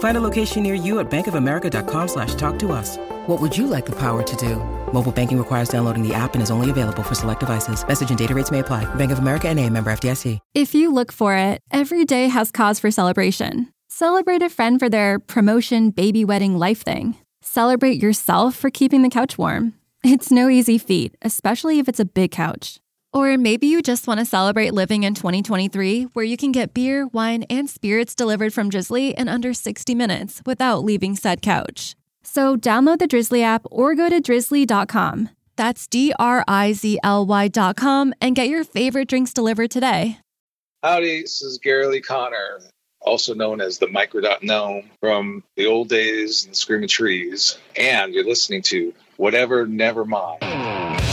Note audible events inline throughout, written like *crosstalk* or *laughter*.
Find a location near you at bankofamerica.com slash talk to us. What would you like the power to do? Mobile banking requires downloading the app and is only available for select devices. Message and data rates may apply. Bank of America and a member FDIC. If you look for it, every day has cause for celebration. Celebrate a friend for their promotion, baby wedding, life thing. Celebrate yourself for keeping the couch warm. It's no easy feat, especially if it's a big couch. Or maybe you just want to celebrate living in 2023, where you can get beer, wine, and spirits delivered from Drizly in under 60 minutes without leaving said couch. So download the Drizly app or go to drizly.com. That's D R I Z L Y.com and get your favorite drinks delivered today. Howdy, this is Gary Lee Conner, also known as the Microdot Gnome from the old days and Screaming Trees. And you're listening to Whatever Never Mind.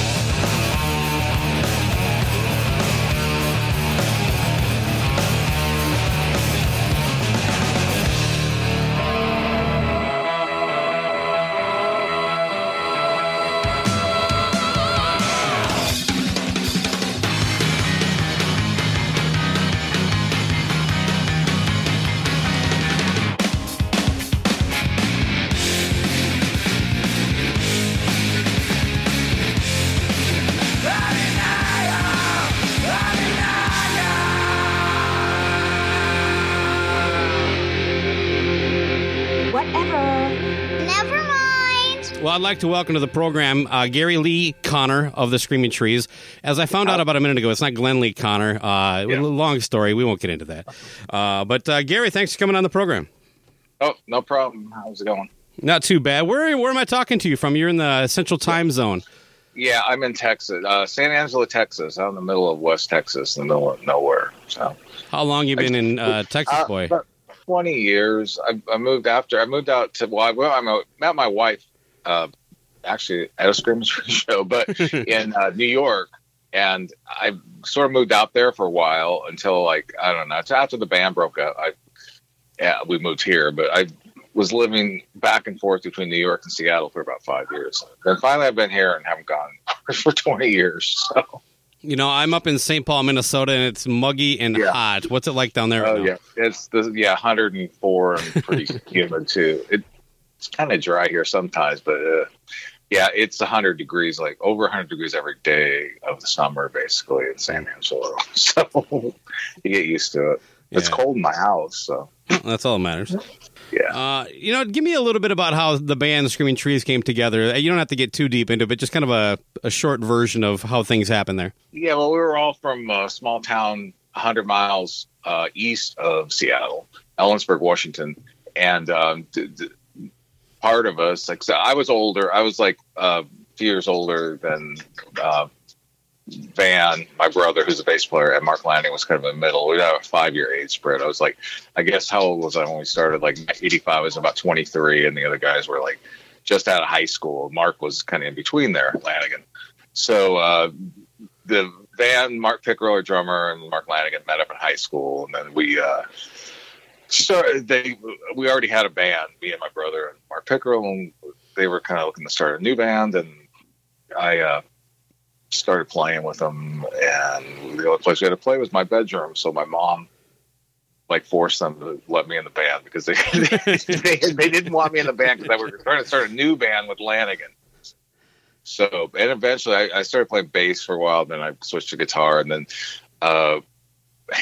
I'd like to welcome to the program uh, Gary Lee Conner of the Screaming Trees. As I found out about a minute ago, it's not Glenn Lee Connor. Uh, Yeah. Long story. We won't get into that. Uh, but uh, Gary, thanks for coming on the program. Oh, no problem. How's it going? Not too bad. Where where am I talking to you from? You're in the Central Time Zone. Yeah, I'm in Texas, uh, San Angelo, Texas, out in the middle of West Texas, in the middle of nowhere. So, How long you been in uh, Texas, boy? about 20 years. I, I moved after I moved out to well, I, well, I met my wife uh, actually at *laughs* a Screaming Tree show, but *laughs* in uh, New York, and I sort of moved out there for a while until like I don't know. It's after the band broke up. I yeah, we moved here, but I was living back and forth between New York and Seattle for about five years. Then finally, I've been here and haven't gone *laughs* for 20 years. So. You know, I'm up in St. Paul, Minnesota, and it's muggy and Yeah. hot. What's it like down there? Oh right yeah, it's the yeah 104 and pretty humid too. It, it's kind of dry here sometimes, but uh, yeah, it's 100 degrees, like over 100 degrees every day of the summer, basically in San Angelo. *laughs* So you get used to it. It's cold in my house, so That's all that matters. yeah. Uh, you know, give me a little bit about how the band Screaming Trees came together. You don't have to get too deep into it, but just kind of a, a short version of how things happened there. Yeah, well, we were all from a small town 100 miles uh, east of Seattle, Ellensburg, Washington. And um, d- d- part of us, like, so I was older. I was like uh, a few years older than uh, Van, my brother, who's a bass player, and Mark Lanegan was kind of in the middle. We had a five year age spread. I was like, I guess, how old was I when we started? Like 85, I was about 23, and the other guys were like just out of high school. Mark was kind of in between there, Lanegan. So, uh, the Van, Mark Pickerel, our drummer, and Mark Lanegan met up in high school, and then we uh, started. They we already had a band, me and my brother and Mark Pickerel, and they were kind of looking to start a new band, and I uh, started playing with them. And the only place we had to play was my bedroom, so my mom like forced them to let me in the band because they *laughs* they, they didn't want me in the band because I was trying to start a new band with Lanegan. So, and eventually I, I started playing bass for a while. Then I switched to guitar, and then, uh,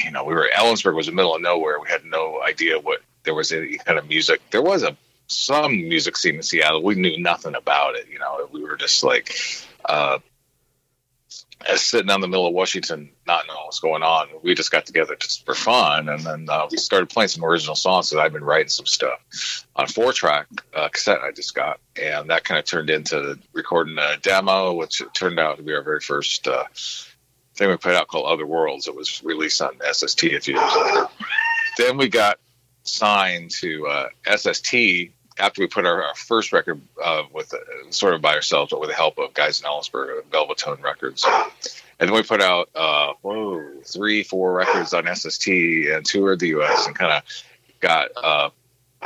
you know, we were Ellensburg was the middle of nowhere. We had no idea what there was any kind of music. There was a some music scene in Seattle. We knew nothing about it. You know, we were just like, uh, sitting down the middle of Washington, not knowing what's going on. We just got together just for fun, and then uh, we started playing some original songs. that I've been writing some stuff on a four track uh, cassette I just got, and that kind of turned into recording a demo, which turned out to be our very first uh, thing we put out called Other Worlds. It was released on SST a few years later. Then we got signed to uh, SST after we put our, our first record uh, with uh, sort of by ourselves, but with the help of guys in Ellensburg, Velvetone Records. And then we put out uh, whoa three, four records on SST and toured the U.S. and kind of got uh,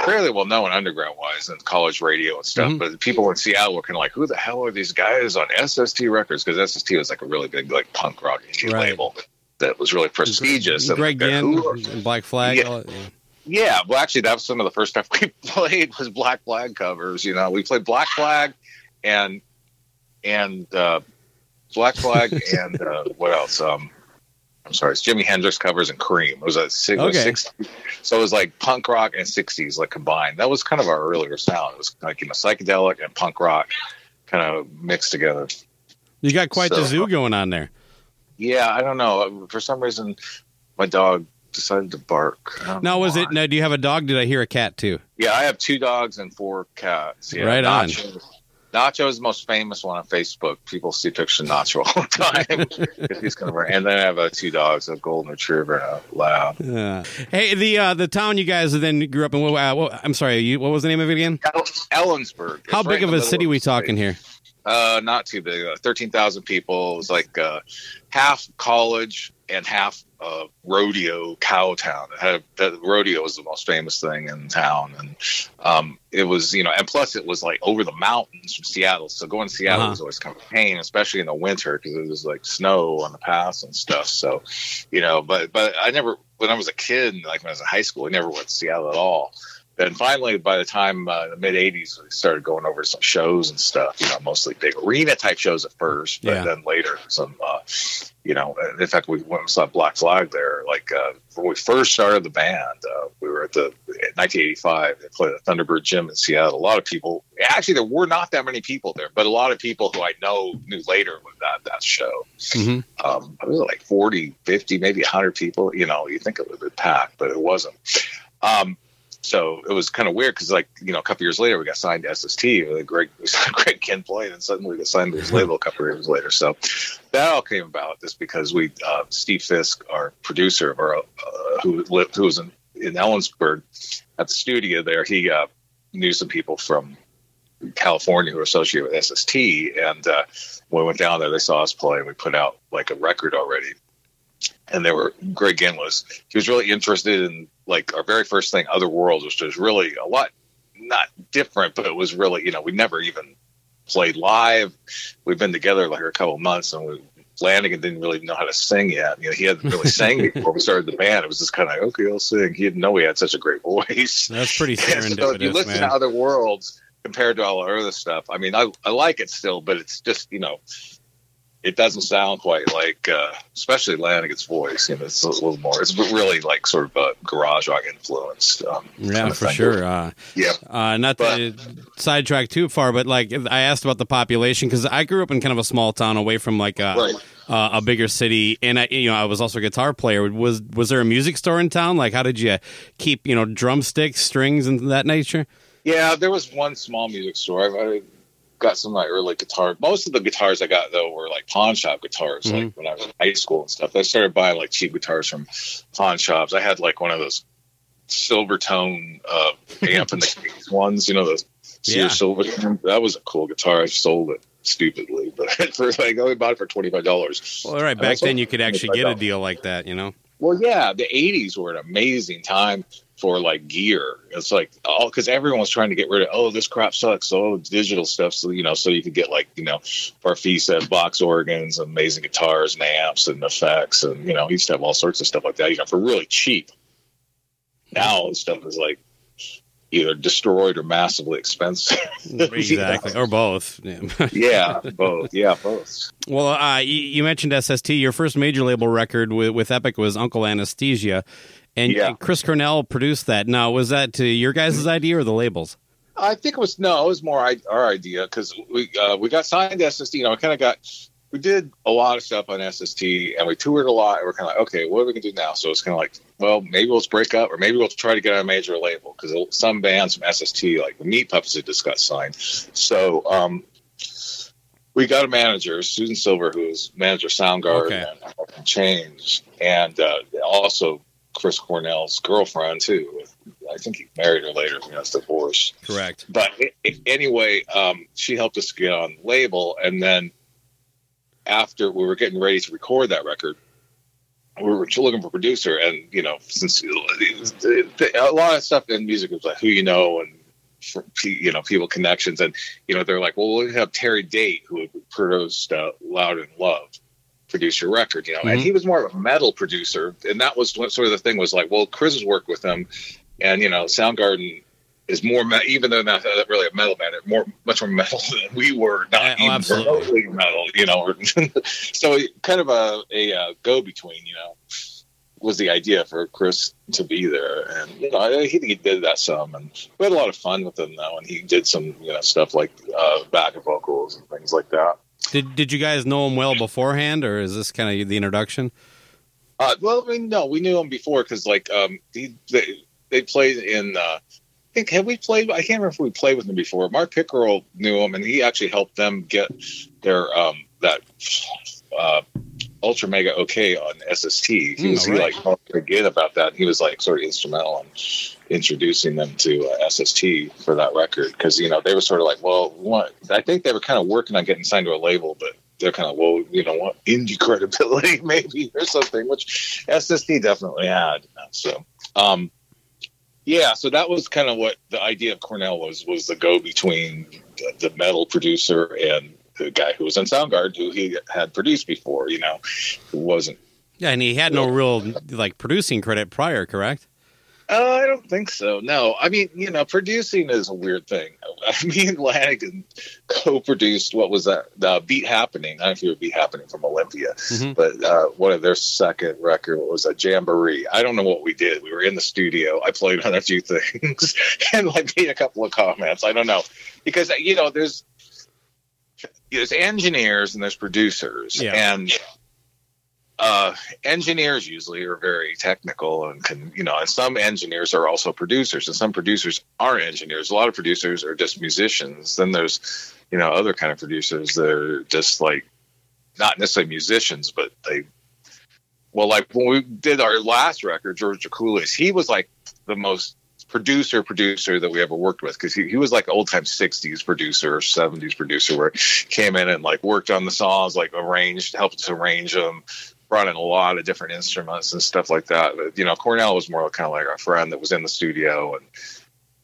fairly well known underground wise and college radio and stuff. Mhm. But people in Seattle were kind of like, "Who the hell are these guys on SST Records?" Because SST was like a really big like punk rock indie Right. label that was really prestigious. and, Greg like, Ginn, who and Black Flag. Yeah. yeah, well, actually, that was some of the first *laughs* stuff we played was Black Flag covers. You know, we played Black Flag and and uh, Black Flag and uh, what else? Um, I'm sorry, it's Jimi Hendrix covers and Cream. It was a six, Okay. six so it was like punk rock and 60s like combined. That was kind of our earlier sound. It was like you know psychedelic and punk rock kind of mixed together. You got quite the zoo going on there. Yeah, I don't know. For some reason, my dog decided to bark. Now, was why. it? Now, do you have a dog? Did I hear a cat too? Yeah, I have two dogs and four cats. Yeah, Right on. Nacho, Nacho is the most famous one on Facebook. People see pictures of Nacho all the time. *laughs* he's and then I have uh, two dogs, a golden retriever and a lab. Uh, hey, the uh, the town you guys then grew up in. Uh, what, I'm sorry, you, what was the name of it again? Ellensburg. It's How big in of a city of we state. talking here? Uh, not too big. Uh, Thirteen thousand people. It was like uh, half college and half uh, rodeo cow town. It had the rodeo was the most famous thing in town, and um, it was you know, and plus it was like over the mountains from Seattle. So going to Seattle Uh-huh. was always kind of a pain, especially in the winter because it was like snow on the pass and stuff. So you know, but but I never when I was a kid, like when I was in high school, I never went to Seattle at all. Then finally, by the time uh, the mid '80s, we started going over some shows and stuff. You know, mostly big arena type shows at first, but Yeah. then later some. Uh, you know, in fact, we went and saw Black Flag there. Like uh, when we first started the band, uh, we were at the in 1985. They played at Thunderbird Gym in Seattle. A lot of people, actually, there were not that many people there, but a lot of people who I know knew later was that that show hmm um, it was like 40, 50, maybe 100 people. You know, you think it would be packed, but it wasn't. Um, so it was kind of weird because, like, you know, a couple years later, we got signed to SST. Like Greg, *laughs* Greg Ginn played, and suddenly we got signed to his label a couple years later. So that all came about just because we, uh, Steve Fisk, our producer uh, who lived, who was in, in Ellensburg at the studio there, he uh, knew some people from California who were associated with SST, and uh, when we went down there, they saw us play, and we put out like a record already. And they were Greg Ginn was he was really interested in like our very first thing, Other Worlds, which was really a lot not different, but it was really you know we never even played live. We've been together like a couple months, and we Flanagan didn't really know how to sing yet. You know, he hadn't really sang *laughs* before we started the band. It was just kind of okay, I'll sing. He didn't know he had such a great voice. That's pretty *laughs* Yeah, so if you serendipitous, listen man. to other worlds compared to all our other stuff, I mean, I, I like it still, but it's just you know, it doesn't sound quite like, uh, especially Lanegan's voice. You know, it's a little more. It's really like sort of a garage rock influenced. Um, Yeah, kind of for thing. sure. Uh, Yeah, uh, not to sidetrack too far, but like I asked about the population because I grew up in kind of a small town away from like a, Right. uh, a bigger city, and I, you know, I was also a guitar player. Was was there a music store in town? Like, how did you keep you know drumsticks, strings, and that nature? yeah. There was one small music store. I, I got some of my early guitar. Most of the guitars I got though were like pawn shop guitars. Mhm. Like when I was in high school and stuff, I started buying like cheap guitars from pawn shops. I had like one of those silver tone uh, amp in the *laughs* case ones. You know those Yeah. silver. That was a cool guitar. I sold it stupidly, but *laughs* for like I only bought it for twenty five dollars. Well, all right, back then you could actually get a deal like that, you know. Well, yeah, the '80s were an amazing time for like gear. It's like all because everyone was trying to get rid of oh this crap sucks, oh digital stuff. So you know, so you could get like you know Farfisa box organs, amazing guitars and amps and effects, and you know used to have all sorts of stuff like that. You know, for really cheap. Now stuff is like either destroyed or massively expensive. *laughs* exactly, or both. Yeah. *laughs* yeah, both. Yeah, both. well, uh, you, you mentioned SST. Your first major label record with, with Epic was Uncle Anesthesia, and Yeah. Chris Cornell produced that. Now, was that to your guys' idea or the labels? I think it was no, it was more our idea because we uh, we got signed to SST. You know, I kind of got we did a lot of stuff on SST and we toured a lot. And we're kind of like, okay, what are we gonna do now? So it's kind of like, well, maybe we'll break up, or maybe we'll try to get on a major label because some bands from SST, like the Meat Puppets, had just got signed. So um, we got a manager, Susan Silver, who was manager of Soundgarden Okay. and Change, and uh, also Chris Cornell's girlfriend too. I think he married her later. You know, it's divorced. Correct. But i- i- anyway, um, she helped us get on label, and then after we were getting ready to record that record, we were looking for a producer, and you know, since a lot of stuff in music is like who you know and you know people connections, and you know they're like, well, we have Terry Date who produced uh, Louder Than Love produce your record, you know, and Mhm. he was more of a metal producer, and that was what sort of the thing was like, well, Chris has worked with him, and you know, Soundgarden is more even though not really a metal band, more much more metal *laughs* than we were, not Yeah, oh, even absolutely. remotely metal, you know. *laughs* so kind of a a uh, go between, you know, was the idea for Chris to be there, and you know, I, he, he did that some, and we had a lot of fun with him though, and he did some you know stuff like uh, backup vocals and things like that. Did Did you guys know him well beforehand, or is this kind of the introduction? Uh, well, I mean, no, we knew him before because, like, um, he, they they played in. Uh, think have we played? I can't remember if we played with him before. Mark Pickerel knew him, and he actually helped them get their um, that uh, Ultra Mega OK on SST. He Hmm, was he, like again about that. He was like sort of instrumental in introducing them to uh, SST for that record because you know they were sort of like, well, what? I think they were kind of working on getting signed to a label, but they're kind of well, you know what, indie credibility *laughs* maybe or something, which SST definitely had. So, um, yeah, so that was kind of what the idea of Cornell was was the go between the, the metal producer and the guy who was in Soundgarden, who he had produced before. You know, who wasn't. Yeah, and he had no real like producing credit prior, correct? Uh, I don't think so. No, I mean, you know, producing is a weird thing. *laughs* Me and Lanegan co-produced what was that? The Beat Happening. I don't know if you were Beat Happening from Olympia, Mhm. but uh, one of their second record was a jamboree. I don't know what we did. We were in the studio. I played on a few *laughs* things and I made a couple of comments. I don't know because you know there's there's engineers and there's producers Yeah. and uh, engineers usually are very technical and can, you know, and some engineers are also producers and some producers aren't engineers. A lot of producers are just musicians. Then there's, you know, other kind of producers that are just like not necessarily musicians, but they, well, like when we did our last record, George Drakoulias, he was like the most producer producer that we ever worked with because he, he was like old time 60s producer or 70s producer where he came in and like worked on the songs like arranged helped us arrange them brought in a lot of different instruments and stuff like that but you know cornell was more kind of like a friend that was in the studio and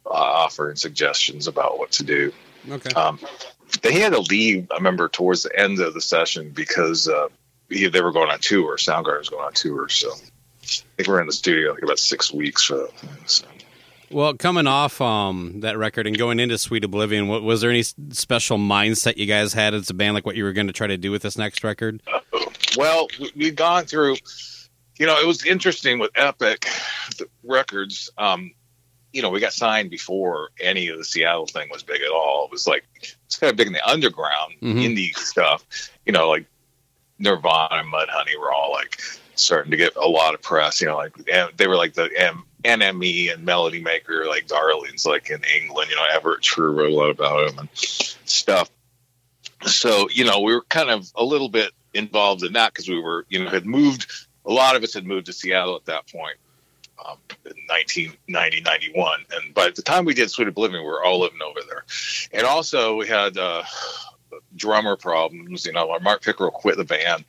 uh, offering suggestions about what to do Okay. um, they had to leave i remember towards the end of the session because uh, he, they were going on tour soundgarden was going on tour so i think we were in the studio like about six weeks for that thing so. Well, coming off um, that record and going into Sweet Oblivion, what, was there any special mindset you guys had as a band, like what you were going to try to do with this next record? Well, we- we'd gone through, you know, it was interesting with Epic the Records. Um, you know, we got signed before any of the Seattle thing was big at all. It was like it's kind of big in the underground Mhm. indie stuff. You know, like Nirvana and Mudhoney were all like starting to get a lot of press. You know, like and they were like the M- NME and Melody Maker, like darlings, like in England. You know, Everett True wrote a lot about them and stuff. So you know, we were kind of a little bit involved in that because we were, you know, had moved. A lot of us had moved to Seattle at that point. Um, in 1990, 91. And by the time we did Sweet Oblivion, we were all living over there. And also, we had uh, drummer problems. You know, Mark Pickerel quit the band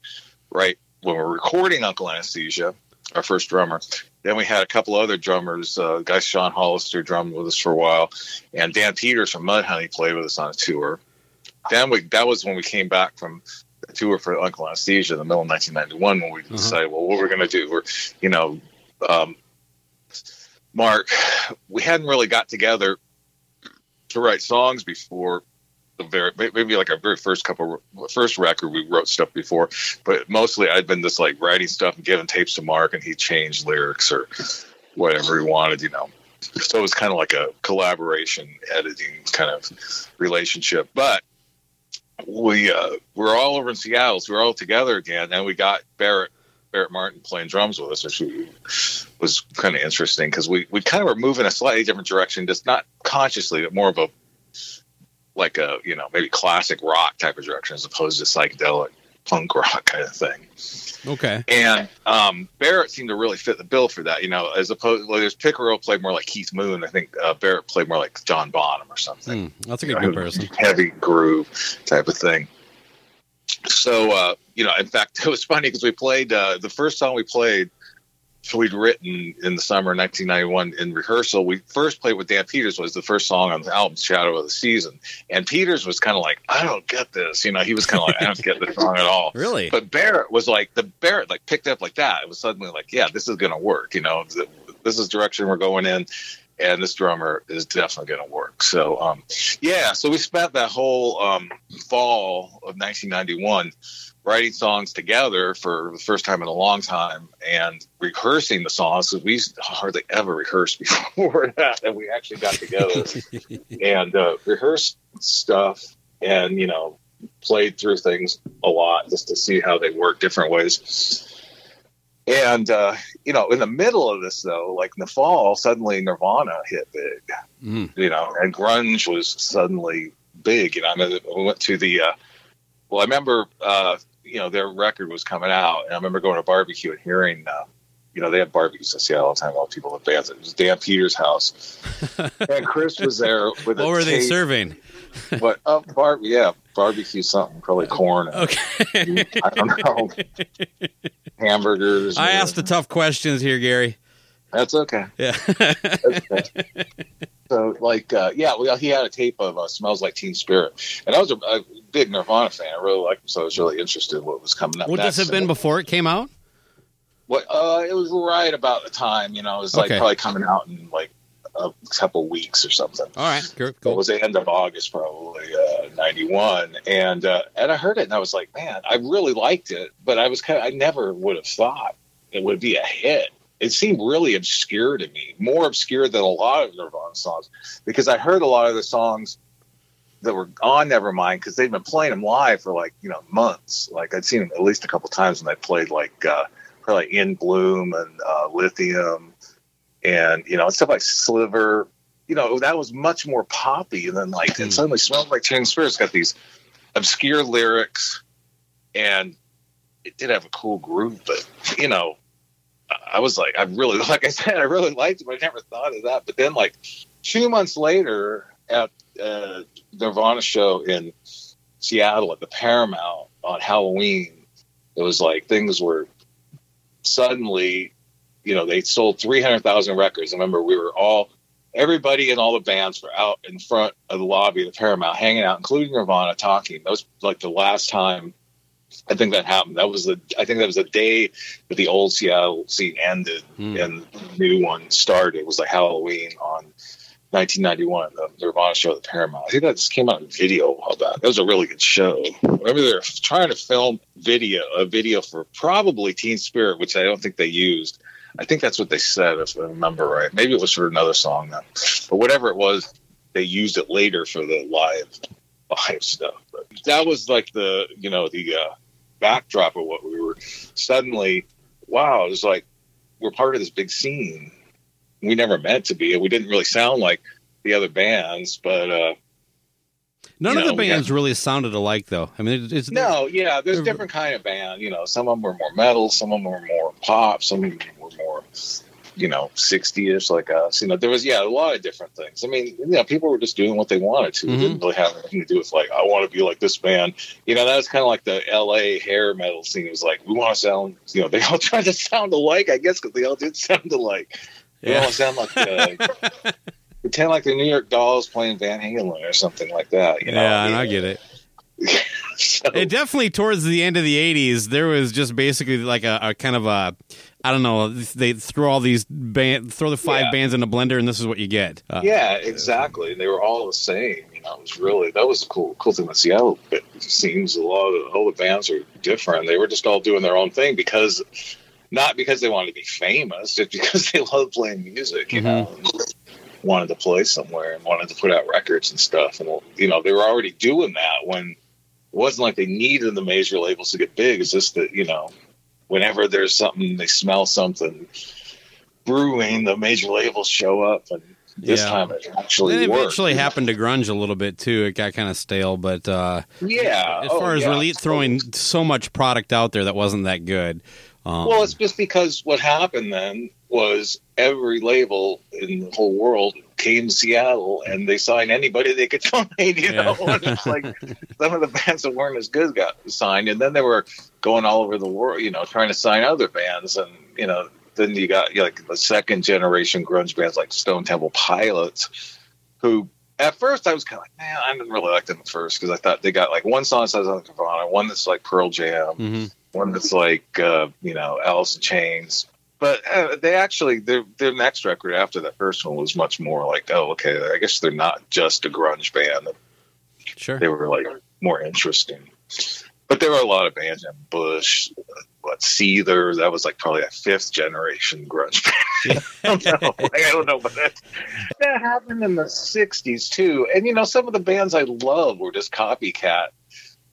right when we were recording Uncle Anesthesia, our first drummer. Then we had a couple other drummers. Uh, guy Sean Hollister drummed with us for a while, and Dan Peters from Mudhoney played with us on a tour. Then we that was when we came back from tour for Uncle Anesthesia in the middle of 1991 when we decided, well, what we're going to do? We're, you know, um, Mark, we hadn't really got together to write songs before the very maybe like our very first couple first record we wrote stuff before but mostly i'd been just like writing stuff and giving tapes to mark and he changed lyrics or whatever he wanted you know so it was kind of like a collaboration editing kind of relationship but we uh, we're all over in Seattle, so we're all together again, and we got Barrett Barrett Martin playing drums with us, which was kind of interesting because we we kind of were moving a slightly different direction, just not consciously, but more of a like a you know maybe classic rock type of direction as opposed to psychedelic punk rock kind of thing. Okay. And um, Barrett seemed to really fit the bill for that, you know, as opposed like, there's Pickerel played more like Keith Moon. I think uh, Barrett played more like John Bonham or something. Hmm, that's a good You know, comparison. Heavy groove type of thing. So, uh, you know, in fact, *laughs* it was funny because we played uh, the first song we played, so we'd written in the summer of 1991 in rehearsal. We first played with Dan Peters was the first song on the album Shadow of the Season, and Peters was kind of like, I don't get this, you know, he was kind of like, I don't get this song at all. *laughs* Really? But Barrett was like the Barrett like picked up like that. It was suddenly like, yeah, this is gonna work. You know, this is direction we're going in, and this drummer is definitely gonna work. So, um, yeah, so we spent that whole um, fall of 1991 writing songs together for the first time in a long time and rehearsing the songs because we hardly ever rehearsed *laughs* before that and we actually got together *laughs* and uh, rehearsed stuff and you know played through things a lot just to see how they work different ways and uh, you know in the middle of this though like in the fall suddenly nirvana hit big Mm. you know and grunge was suddenly big you know i mean we went to the uh, well i remember uh, you know their record was coming out and i remember going to barbecue and hearing uh, you know they had barbecues in seattle all the time all people with bands it was dan peters house *laughs* and chris was there with What were they serving? but uh, bar- yeah barbecue something probably corn and, Okay. i don't know *laughs* hamburgers I asked the tough questions here, Gary. That's okay Yeah. *laughs* So, like, uh, yeah, well, he had a tape of uh, "Smells Like Teen Spirit," and I was a, a big Nirvana fan. I really liked him, so I was really interested in what was coming up. Would this have been before it came out? What? Uh, it was right about the time, you know. It was like Okay. probably coming out in like a couple weeks or something. All right. Cool. It was the end of August, probably uh, '91, and uh, and I heard it, and I was like, man, I really liked it, but I was kind of, I never would have thought it would be a hit. It seemed really obscure to me, more obscure than a lot of Nirvana songs, because I heard a lot of the songs that were on Nevermind because they'd been playing them live for like you know months. Like I'd seen them at least a couple times when they played like uh, probably In Bloom and uh, Lithium, and you know stuff like Sliver. You know that was much more poppy, and then like and Hmm. suddenly Smells Like Teen Spirit's got these obscure lyrics, and it did have a cool groove, but you know. I was like, I really, *laughs* like I said, I really liked it, but I never thought of that. But then, like two months later, at uh, Nirvana show in Seattle at the Paramount on Halloween, it was like things were suddenly, you know, they sold 300,000 records. I remember we were all, everybody in all the bands were out in front of the lobby of the Paramount hanging out, including Nirvana, talking. That was like the last time I think that happened. That was the, I think that was the day that the old Seattle scene ended Hmm. and the new one started. It was like Halloween on 1991, the Nirvana show at the Paramount. I think that just came out in video a while. That was a really good show. I remember they were trying to film video, a video for probably Teen Spirit, which I don't think they used. I think that's what they said, if I remember right. Maybe it was for another song then, but whatever it was, they used it later for the live, live stuff. But that was like the, you know, the uh, backdrop of what we were suddenly. Wow, it was like we're part of this big scene we never meant to be. And we didn't really sound like the other bands, but uh, None of the know, we bands got- really sounded alike, though. I mean, it- it's no, yeah, there's different kind of band. You know, some of them were more metal, some of them were more pop, some of them were more, you know, 60ish like us. You know, there was yeah, a lot of different things. I mean, you know, people were just doing what they wanted to. It Mhm. didn't really have anything to do with like I want to be like this band. You know, that was kind of like the L.A. hair metal scene. It was like we want to sound. You know, they all *laughs* tried to sound alike, I guess, because they all did sound alike. They Yeah. all sound like. Uh, *laughs* Pretend like the New York Dolls playing Van Halen or something like that. You know? yeah, and I get it. *laughs* So- It definitely towards the end of the '80s, there was just basically like a, a kind of a, I don't know. They throw all these band, throw the five Yeah. bands in a blender, and this is what you get. Uh, yeah, exactly. They were all the same. You know, it was really that was the cool cool thing with Seattle. But it seems a lot of all the bands are different. They were just all doing their own thing because not because they wanted to be famous, just *laughs* because they loved playing music. You know. Wanted to play somewhere and wanted to put out records and stuff, and you know they were already doing that when it wasn't like they needed the major labels to get big. It's just that you know, whenever there's something, they smell something brewing, the major labels show up, and this Yeah. time it actually it worked. eventually happened to grunge a little bit too. It got kind of stale, but uh, Yeah. as oh, far as yeah, really throwing so much product out there that wasn't that good. Um, Well, it's just because what happened then was every label in the whole world came to Seattle and they signed anybody they could *laughs* find, you know. Yeah. and it's like *laughs* some of the bands that weren't as good got signed, and then they were going all over the world, you know, trying to sign other bands, and you know, then you got you know, like the second generation grunge bands like Stone Temple Pilots, who. At first, I was kind of like, man, I didn't really like them at first because I thought they got like one song that says like Nirvana, one that's like Pearl Jam, mhm. one that's like uh, you know Alice in Chains. But uh, they actually their their next record after that first one was much more like oh okay I guess they're not just a grunge band sure. they were like more interesting. But there were a lot of bands in Bush, what Seether that was like probably a fifth generation grunge band. *laughs* I don't know, *laughs* Like, I don't know, but that, that happened in the '60s too. And you know some of the bands I love were just copycat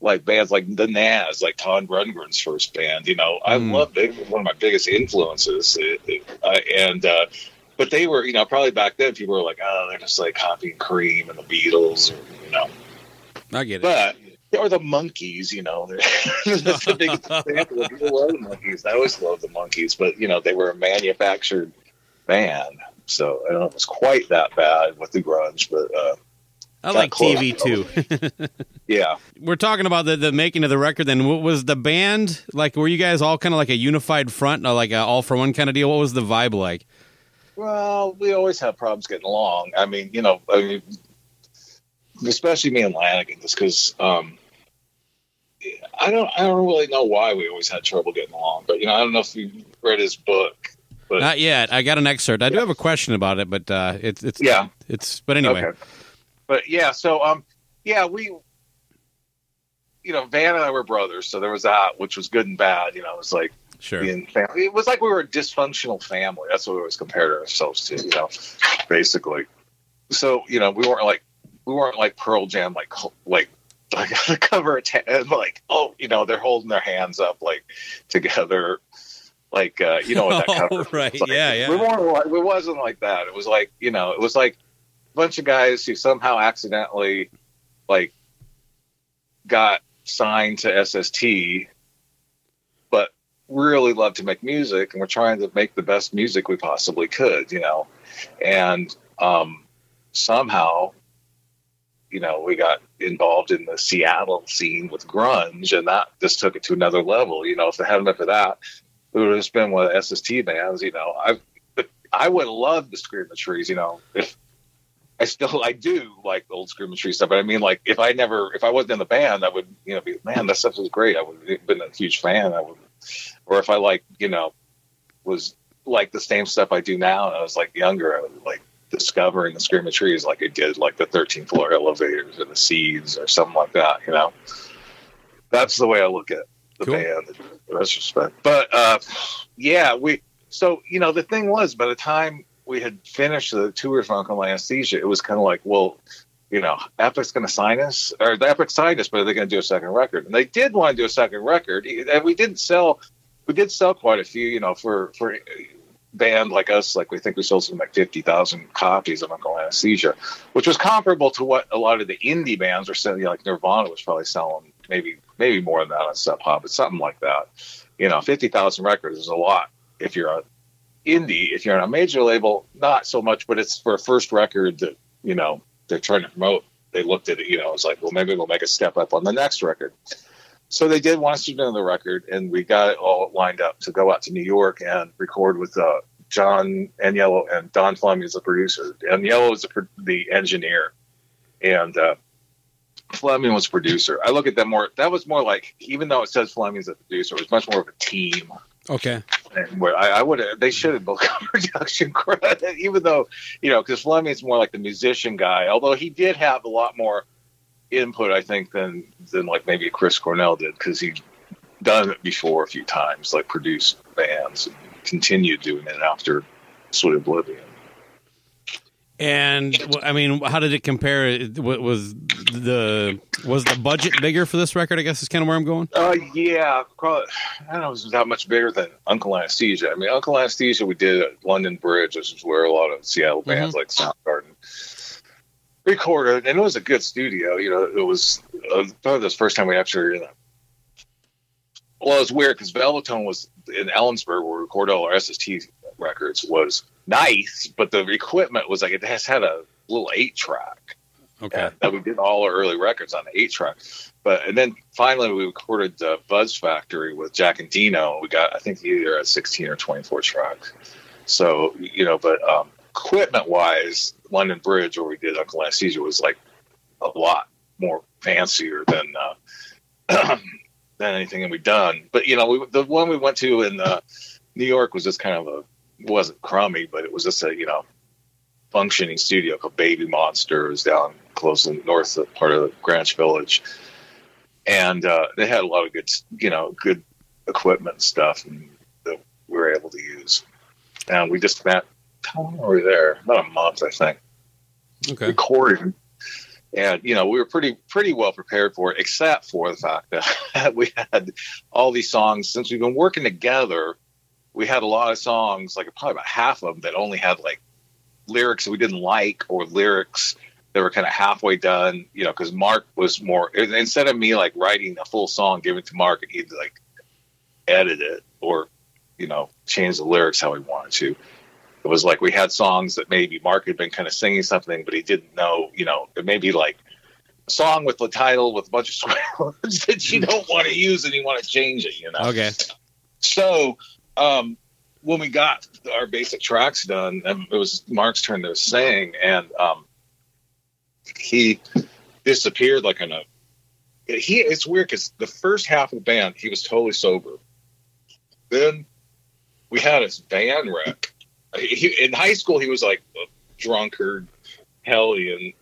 like bands like the Nazz, like Todd Rundgren's first band. You know, I Mm. love it. One of my biggest influences, It- it- uh, and uh, but they were, you know, probably back then people were like, oh, they're just like copying Cream and the Beatles, or you know, I get it. but or the Monkees, you know, *laughs* that's the *laughs* biggest example. People love the Monkees. I always love the Monkees, but you know, they were a manufactured band, so I don't know if it's quite that bad with the grunge, but uh, I like close. TV too. *laughs* yeah. We're talking about the, the making of the record. Then, what was the band like? Were you guys all kind of like a unified front, like a all for one kind of deal? What was the vibe like? Well, we always have problems getting along. I mean, you know, I mean, especially me and Lanegan, just because um, I don't, I don't really know why we always had trouble getting along. But you know, I don't know if you read his book. But Not yet. I got an excerpt. I do have a question about it, but uh, it's it's yeah, it's. But anyway, Okay. But yeah, so um, yeah, we, you know, Van and I were brothers, so there was that, which was good and bad. You know, it was like sure. being family. It was like we were a dysfunctional family. That's what we always compared ourselves to. You know, basically. So you know, we weren't like we weren't like Pearl Jam, like like. *laughs* Like the cover of ta- and like oh you know they're holding their hands up like together like uh you know what that *laughs* Oh, cover right. like- Yeah, yeah. we weren't like it wasn't like that it was like you know it was like bunch of guys who somehow accidentally like got signed to SST but really love to make music and we're trying to make the best music we possibly could you know? And um somehow you know we got involved in the Seattle scene with grunge and that just took it to another level you know? If it hadn't been for that it would have just been the SST bands you know? I I would love the Screaming Trees you know? If I still I do like the old Tree stuff, but I mean like if I never if I wasn't in the band, I would you know be man that stuff was great. I would have been a huge fan. I would, or if I like you know was like the same stuff I do now, and I was like younger, I was like discovering the Screaming Trees like I did like the 13th floor elevators or the Seeds or something like that. You know, that's the way I look at the Cool. band in retrospect. But uh, yeah, we so you know the thing was by the time we had finished the tour of Uncle Anesthesia, it was kind of like, well, you know, Epic's going to sign us, or the Epic signed us, but are they going to do a second record? And they did want to do a second record, and we didn't sell, we did sell quite a few, you know, for for band like us, like we think we sold something like fifty thousand copies of Uncle Anesthesia, which was comparable to what a lot of the indie bands were selling. You know, like Nirvana was probably selling maybe maybe more than that on Sub Pop, but something like that. You know, fifty thousand records is a lot if you're a indie. If you're on a major label, not so much, but it's for a first record that you know they're trying to promote. They looked at it, you know, it's like, well, maybe we'll make a step up on the next record. So they did want us to do the record, and we got it all lined up to go out to New York and record with uh, John Aniello and Don Fleming as the producer. Aniello is the, the engineer, and uh, Fleming was producer. I look at them more. That was more like, even though it says Fleming's a producer, it was much more of a team Okay. where I, I would they should have got *laughs* production credit, even though, you know, because Fleming's more like the musician guy, although he did have a lot more input, I think, than than like maybe Chris Cornell did, because he'd done it before a few times, like produced bands and continued doing it after Sweet Oblivion. And I mean, how did it compare? Was the was the budget bigger for this record? I guess is kind of where I'm going. Uh, yeah, probably, I don't know, it was that much bigger than Uncle Anesthesia. I mean, Uncle Anesthesia we did at London Bridge, which is where a lot of Seattle bands like Soundgarden recorded, and it was a good studio. You know, it was uh, probably the first time we actually. You know, well, it was weird because Velvetone was in Ellensburg, where we recorded all our SST records, was nice, but the equipment was like it has had a little eight track Okay. that we did all our early records on the eight track. But and then finally we recorded uh, Buzz Factory with Jack Endino. We got I think either a sixteen or twenty four tracks. So you know, but um, equipment wise, London Bridge where we did Uncle Anesthesia was like a lot more fancier than uh, *clears throat* than anything that we've done. But you know, we, the one we went to in uh, New York was just kind of a wasn't crummy, but it was just a you know functioning studio called Baby Monster. It was down close in the north part of the Greenwich Village, and uh, they had a lot of good you know good equipment and stuff and that we were able to use. And we just met how long were we there? About a month, I think Okay. recording. And you know we were pretty pretty well prepared for it, except for the fact that *laughs* we had all these songs since we've been working together. We had a lot of songs, like probably about half of them, that only had like lyrics that we didn't like or lyrics that were kind of halfway done. You know, because Mark was more instead of me like writing a full song, give it to Mark, and he'd like edit it or you know change the lyrics how he wanted to it was like we had songs that maybe Mark had been kind of singing something, but he didn't know, you know, it may be like a song with the title with a bunch of swear *laughs* words that you don't want to use and you want to change it, you know. Okay. So um, when we got our basic tracks done, and it was Mark's turn to sing, and um, he disappeared like in a. He it's weird because the first half of the band he was totally sober. Then we had his van wreck. He, in high school he was like a drunkard, hellion,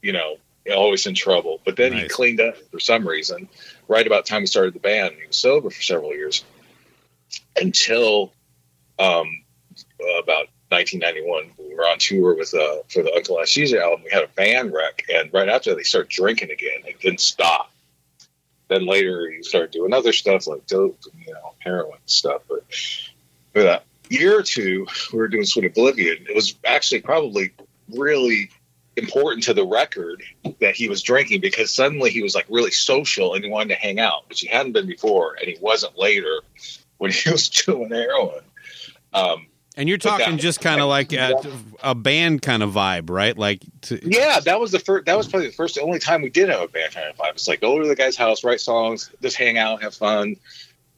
you know, always in trouble. But then he cleaned up for some reason. Right about the time we started the band, he was sober for several years until um, about 1991. We were on tour with uh, for the Uncle Anesthesia album. We had a van wreck, and right after that, they started drinking again. They didn't stop. Then later, he started doing other stuff like dope, and, you know, heroin stuff. But for a year or two, we were doing Sweet Oblivion. It was actually probably really important to the record that he was drinking because suddenly he was like really social and he wanted to hang out, which he hadn't been before, and he wasn't later when he was doing heroin. Um, And you're But that- talking just kind of like a, a band kind of vibe, right? Like, to, yeah, that was the first. That was probably the first, the only time we did have a band kind of vibe. It's like go to the guy's house, write songs, just hang out, have fun.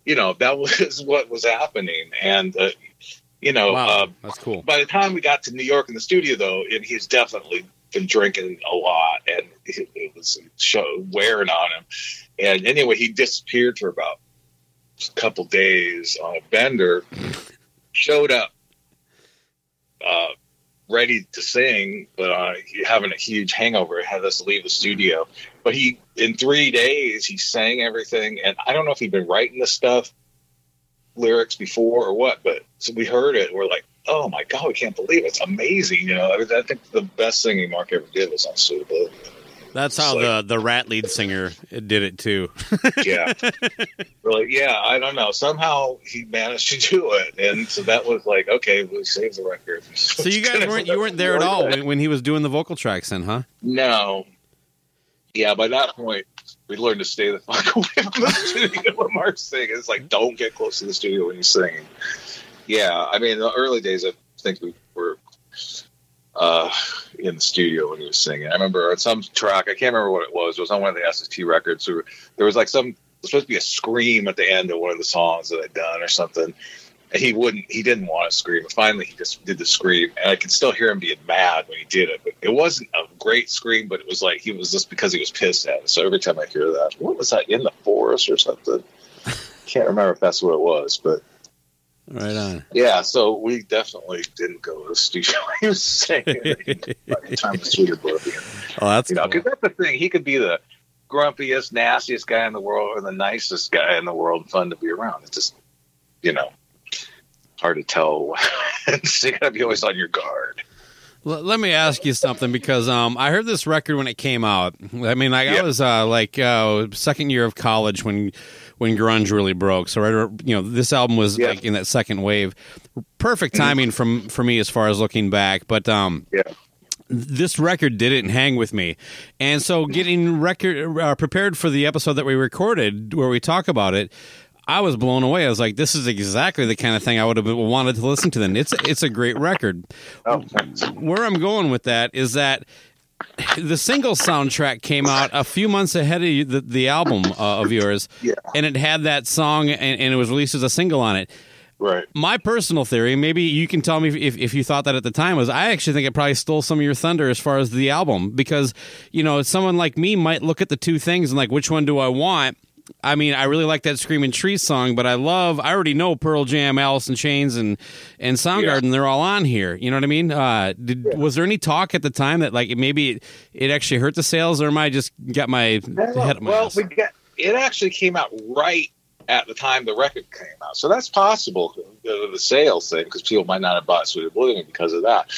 You know, that *laughs* was what was happening, and uh, you know, wow, uh, that's cool. by the time we got to New York in the studio, though, and he's definitely been drinking a lot, and it, it was show, wearing on him. And anyway, he disappeared for about couple days on a bender. Showed up, uh, ready to sing, but uh, having a huge hangover, had us leave the studio. But he, in three days, he sang everything, and I don't know if he'd been writing this stuff lyrics before or what, but so we heard it. We're like, oh my god, we can't believe it. it's amazing. You know, I, mean, I think the best singing Mark ever did was on Sweet Oblivion. That's how the the Rat lead singer did it too. *laughs* Yeah, *laughs* really. Yeah, I don't know. Somehow he managed to do it, and so that was like, okay, we saved the record. *laughs* So you guys weren't you weren't there at all when, when he was doing the vocal tracks, then, huh? No. Yeah, by that point, we learned to stay the fuck away from the studio when Mark's singing. It's like, don't get close to the studio when he's singing. Yeah, I mean, the early days, I think we were uh, in the studio when he was singing. I remember on some track, I can't remember what it was. It was on one of the SST records. Or there was like some, was supposed to be a scream at the end of one of the songs that I'd done or something. And he wouldn't, he didn't want to scream. But finally, he just did the scream. And I could still hear him being mad when he did it. But it wasn't a great scream, but it was like he was just because he was pissed at it. So every time I hear that, what was that in the forest or something? *laughs* Can't remember if that's what it was, but Right on. yeah. So we definitely didn't go to the studio. he was saying by the time the. Oh, that's You know, cool. because that's the thing. He could be the grumpiest, nastiest guy in the world, or the nicest guy in the world, fun to be around. It's just, you know, hard to tell. so you got to be always on your guard. L- let me ask you something because um, I heard this record when it came out. I mean, I, I was uh, like uh, second year of college when when grunge really broke. So right, you know, this album was Yeah. like in that second wave. Perfect timing from for me as far as looking back. But um, Yeah. this record didn't hang with me, and so getting record uh, prepared for the episode that we recorded where we talk about it. I was blown away. I was like, "This is exactly the kind of thing I would have wanted to listen to." Then it's it's a great record Oh, where I'm going with that is that the single soundtrack came out a few months ahead of the, the album uh, of yours, Yeah. and it had that song, and, and it was released as a single on it. Right. My personal theory, maybe you can tell me if, if you thought that at the time, was I actually think it probably stole some of your thunder as far as the album because, you know, someone like me might look at the two things and like, which one do I want? I mean, I really like that Screaming Trees song, but I love, I already know Pearl Jam, Alice in Chains, and, and Soundgarden, they're all on here. You know what I mean? Uh, did, Was there any talk at the time that like maybe it, it actually hurt the sales, or am I just got my head up my well, ass? we got it actually came out right at the time the record came out, so that's possible the, the sales thing because people might not have bought Sweet Oblivion because of that.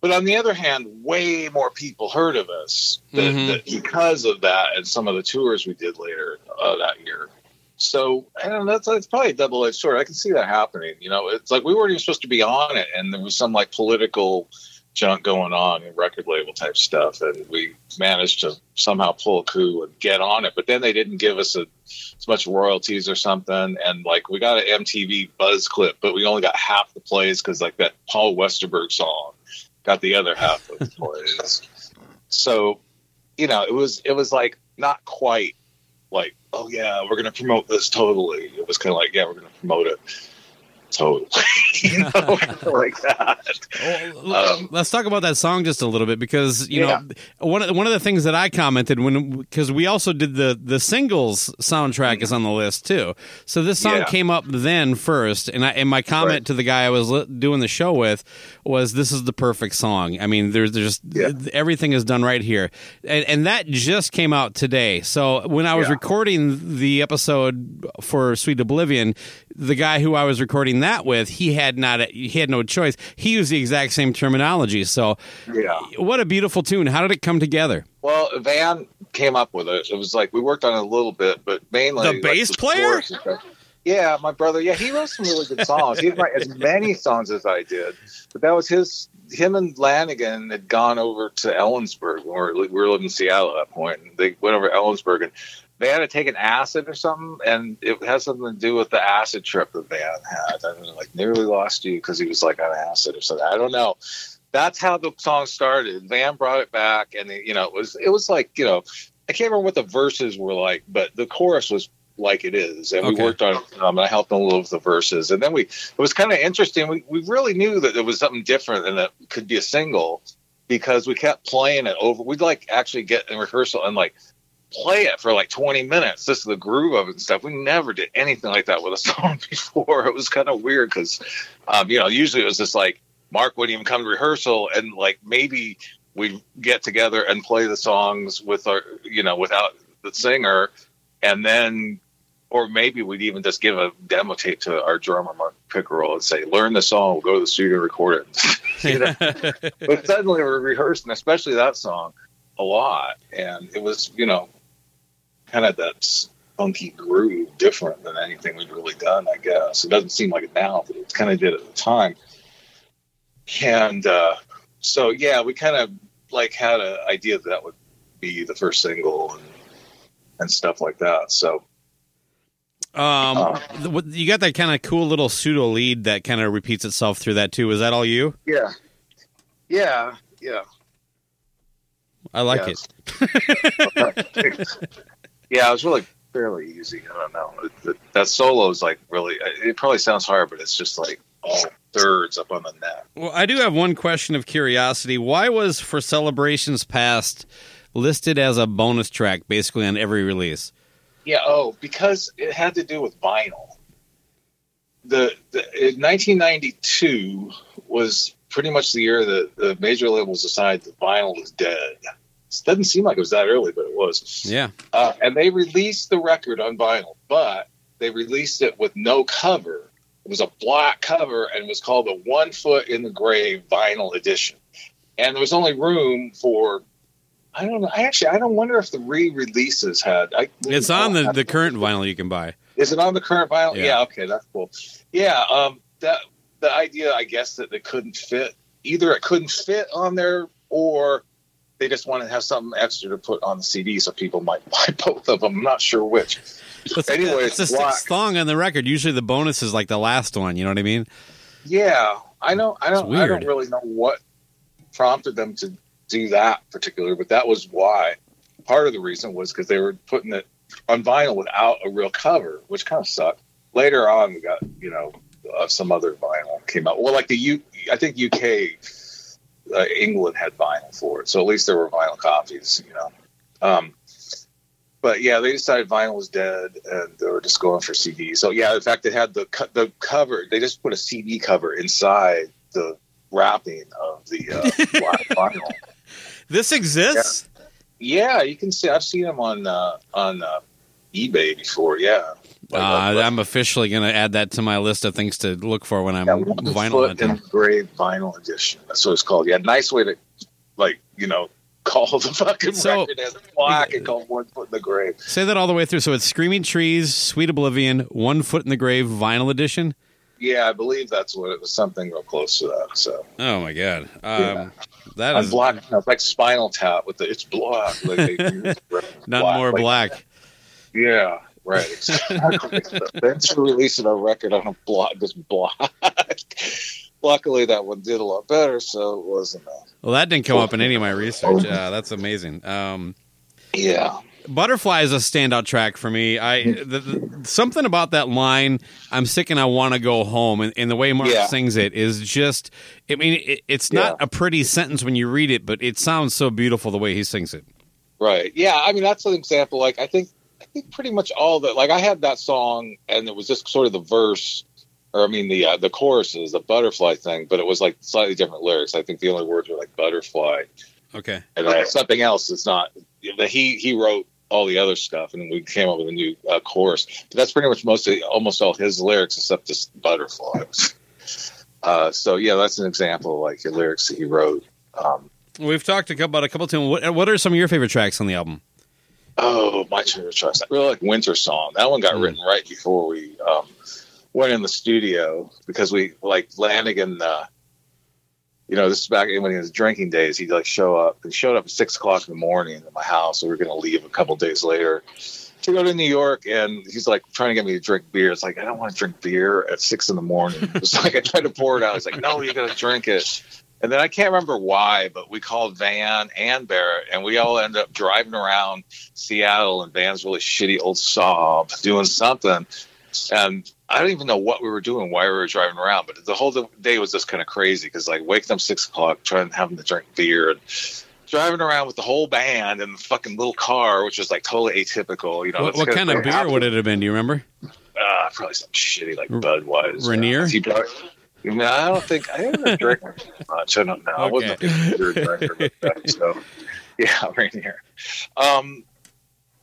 But on the other hand, way more people heard of us Mhm. than- because of that and some of the tours we did later uh, that year. So I don't know, that's, that's probably a double edged sword. I can see that happening. You know, it's like we weren't even supposed to be on it, and there was some like political junk going on and record label type stuff, and we managed to somehow pull a coup and get on it. But then they didn't give us a, as much royalties or something, and like we got an MTV buzz clip, but we only got half the plays because like that Paul Westerberg song got the other half of the *laughs* plays. So, you know, it was it was like not quite like oh yeah we're gonna promote this totally. It was kind of like yeah we're gonna promote it totally, *laughs* you know, *laughs* like that. Well, Um, let's talk about that song just a little bit because you Yeah. know one of the, one of the things that I commented when because we also did the the singles soundtrack is on the list too. So this song Yeah. came up then first, and I and my comment Right. to the guy I was li- doing the show with was this is the perfect song. I mean, there's there's Yeah. everything is done right here, and, and that just came out today. So when I was recording the episode for Sweet Oblivion, the guy who I was recording that with, he had not he had no choice. He used the exact same terminology. So Yeah. what a beautiful tune. How did it come together? Well, Van came up with it. It was like we worked on it a little bit, but mainly The like, bass player? and stuff. Yeah, my brother. Yeah, he wrote some really good songs. He didn't write as many songs as I did, but that was his. Him and Lanegan had gone over to Ellensburg. when We were, we were living in Seattle at that point. And they went over to Ellensburg, and they had to take an acid or something, and it has something to do with the acid trip that Van had. I don't like nearly lost you because he was like on acid or something. I don't know. That's how the song started. Van brought it back, and you know it was it was like you know I can't remember what the verses were like, but the chorus was like it is, and Okay. we worked on. It um, and I helped them a little with the verses, and then we it was kind of interesting. We we really knew that there was something different and that could be a single because we kept playing it over. We'd like actually get in rehearsal and like play it for like 20 minutes just the groove of it and stuff. We never did anything like that with a *laughs* song before. It was kind of weird because um, you know usually it was just like mark wouldn't even come to rehearsal and like maybe we'd get together and play the songs with our you know without the singer and then or maybe we'd even just give a demo tape to our drummer mark pickerel and say learn the song we'll go to the studio and record it. *laughs* *laughs* But suddenly we're rehearsing especially that song a lot. And it was you know kind of that funky groove different than anything we'd really done i guess it doesn't seem like it now but it kind of did at the time and uh, so yeah we kind of like had an idea that, that would be the first single and and stuff like that so Um, Uh. you got that kind of cool little pseudo lead that kind of repeats itself through that too. Is that all you? yeah yeah yeah I like Yes. it. *laughs* yeah, it was really fairly easy. I don't know. It, it, that solo is like really. It probably sounds hard, but it's just like all thirds up on the neck. Well, I do have one question of curiosity. Why was For Celebrations Past listed as a bonus track basically on every release? Yeah. Oh, because it had to do with vinyl. The, the 1992 was pretty much the year that the major labels decided that vinyl was dead. It doesn't seem like it was that early, but it was. Yeah. Uh, and they released the record on vinyl, but they released it with no cover It was a black cover and it was called the One Foot in the Grave vinyl edition. And there was only room for I don't know. I actually I don't wonder if the re-releases had. I, It's on the, the current vinyl you can buy. Is it on the current vinyl? Yeah. Yeah. okay, that's cool. Yeah, um, that the idea, I guess, that it couldn't fit. Either it couldn't fit on there, or they just wanted to have something extra to put on the CD, so people might *laughs* buy both of them. I'm not sure which. It's, Anyway, it's the sixth song on the record. Usually the bonus is like the last one. You know what I mean? Yeah, I know. I don't. I don't really know what prompted them to do that particular, but that was why. Part of the reason was because they were putting it on vinyl without a real cover, which kind of sucked. Later on, we got you know uh, some other vinyl came out. Well, like the U, I think UK, uh, England had vinyl for it, so at least there were vinyl copies. You know. Um, but yeah, they decided vinyl was dead, and they were just going for CD. So yeah, in fact, they had the co- the cover. They just put a CD cover inside the wrapping of the uh, *laughs* vinyl. This exists. Yeah, you can see. I've seen them on uh, on uh, eBay before. Yeah, Uh, I'm officially going to add that to my list of things to look for when I'm yeah, vinyl foot hunting. vinyl edition. That's what it's called. Yeah, nice way to like you know *laughs* call the fucking So- record as black and call one foot in the grave. Say that all the way through. So it's Screaming Trees, Sweet Oblivion, One Foot in the Grave vinyl edition. Yeah, I believe that's what it was. Something real close to that. So Oh my god, um, Yeah. that I'm is black. It's like Spinal Tap with the it's black. Like *laughs* not more like- black. Yeah, right. Exactly. Thanks for releasing a record on a block, just black. Luckily, that one did a lot better, so it wasn't. A, Well, that didn't come up in any of my research. Uh, that's amazing. Um, yeah, Butterfly is a standout track for me. I the, the, something about that line. I'm sick and I want to go home, and, and the way Mark Yeah. sings it is just. I mean, it, it's not Yeah. a pretty sentence when you read it, but it sounds so beautiful the way he sings it. right. Yeah, I mean that's an example. Like I think, think pretty much all that. Like I had that song, and it was just sort of the verse, or I mean the uh, the choruses, the butterfly thing, but it was like slightly different lyrics. I think the only words were like butterfly, Okay. and uh, something else that's not he he wrote all the other stuff and we came up with a new uh, chorus but that's pretty much most of, almost all his lyrics except this butterfly uh, so yeah that's an example of like the lyrics that he wrote um, We've talked about a couple of tunes. What, what are some of your favorite tracks on the album? Oh my favorite tracks i really like winter song that one got Mm. written right before we um, went in the studio because we like Lanegan uh, you know, this is back when he was drinking days. He'd like show up. He showed up at six o'clock in the morning at my house. We were going to leave a couple days later to go to New York, and he's like trying to get me to drink beer. It's like I don't want to drink beer at six in the morning. *laughs* It's like I tried to pour it out. He's like, No, you got to drink it. And then I can't remember why, but we called Van and Barrett, and we all ended up driving around Seattle in Van's really shitty old Saab doing something. And I don't even know what we were doing, why we were driving around, but the whole day was just kind of crazy because like waking up six o'clock, trying to having to drink beer, and driving around with the whole band in the fucking little car, which was like totally atypical. You know, What, what kind of beer would it have been? Do you remember? Uh, probably some shitty like Budweiser. Rainier? I, mean, I don't think I didn't drink much. I don't know. I wasn't a beer drinker. like that, so yeah, *laughs* Rainier. Um,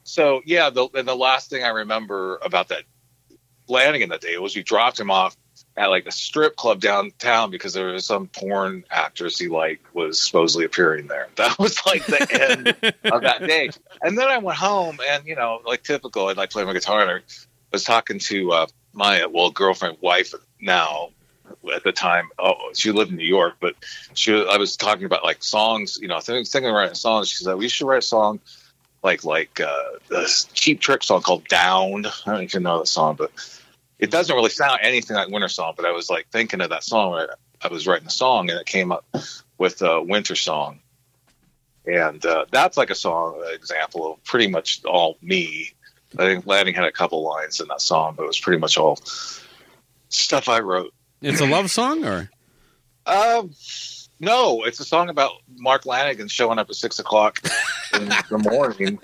so yeah, the and the last thing I remember about that Lanegan that day was we dropped him off at like a strip club downtown because there was some porn actress he liked was supposedly appearing there. *laughs* That was like the end of that day. And then I went home and you know, like typical, I'd like play my guitar and I was talking to uh, my well girlfriend, wife now at the time. Oh, she lived in New York, but she I was talking about like songs. You know, thinking, of writing songs. She said we should write a song like like uh, this cheap trick song called "Down." I don't even know the song, but it doesn't really sound anything like Winter Song. But I was like thinking of that song. I, I was writing the song, and it came up with uh, Winter Song. And uh, that's like a song example of pretty much all me. I think Lanegan had a couple lines in that song, but it was pretty much all stuff I wrote. It's a love song, or Um, no, it's a song about Mark Lanegan showing up at six o'clock in the morning.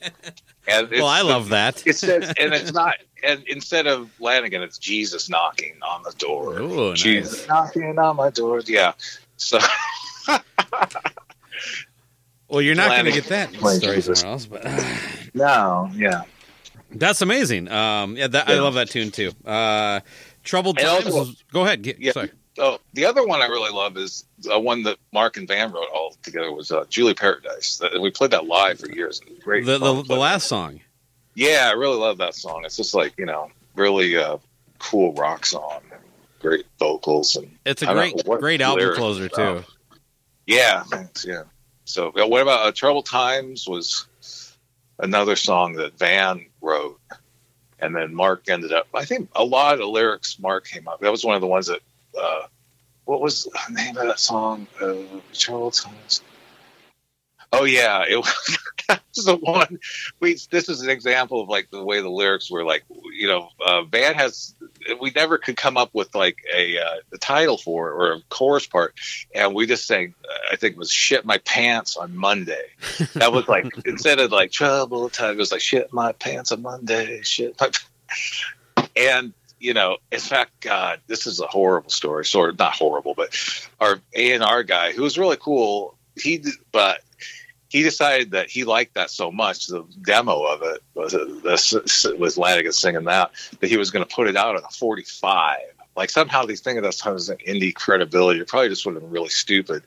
And it's, well, I love that. it says, and it's not, and instead of Lanegan, it's Jesus knocking on the door. Ooh, nice. Jesus knocking on my door. Yeah. So Well, you're not going to get that story somewhere else, but no, yeah. that's amazing. Um, yeah, that, I love that tune too. Uh, Troubled times. also- go ahead. Get, Yeah. Sorry. Oh, the other one I really love is uh, one that Mark and Van wrote all together was uh, Julie Paradise. and We played that live for years. Great. The, the, the last song. Yeah, I really love that song. It's just like you know, really uh, cool rock song. Great vocals and It's a great great album closer too. Yeah, thanks. Yeah. So, what about uh, "Troubled Times"? Was another song that Van wrote, and then Mark ended up. I think a lot of lyrics Mark came up. That was one of the ones that. Uh, what was the name of that song? Uh, "Troubled Times." Oh yeah, it was, *laughs* that was the one. We this is an example of like the way the lyrics were like. You know, uh, Van has. We never could come up with like a, uh, a title for it or a chorus part, and we just sang. I think it was "shit my pants" on Monday. That was like *laughs* instead of like trouble time, it was like "shit my pants on Monday." Shit my. And you know, in fact, God, this is a horrible story. Sort of not horrible, but our A and R guy, who was really cool, he but he decided that he liked that so much. The demo of it was this was Lanegan singing that that he was going to put it out on a 45. Like somehow these things that has indie credibility. It probably just would have been really stupid.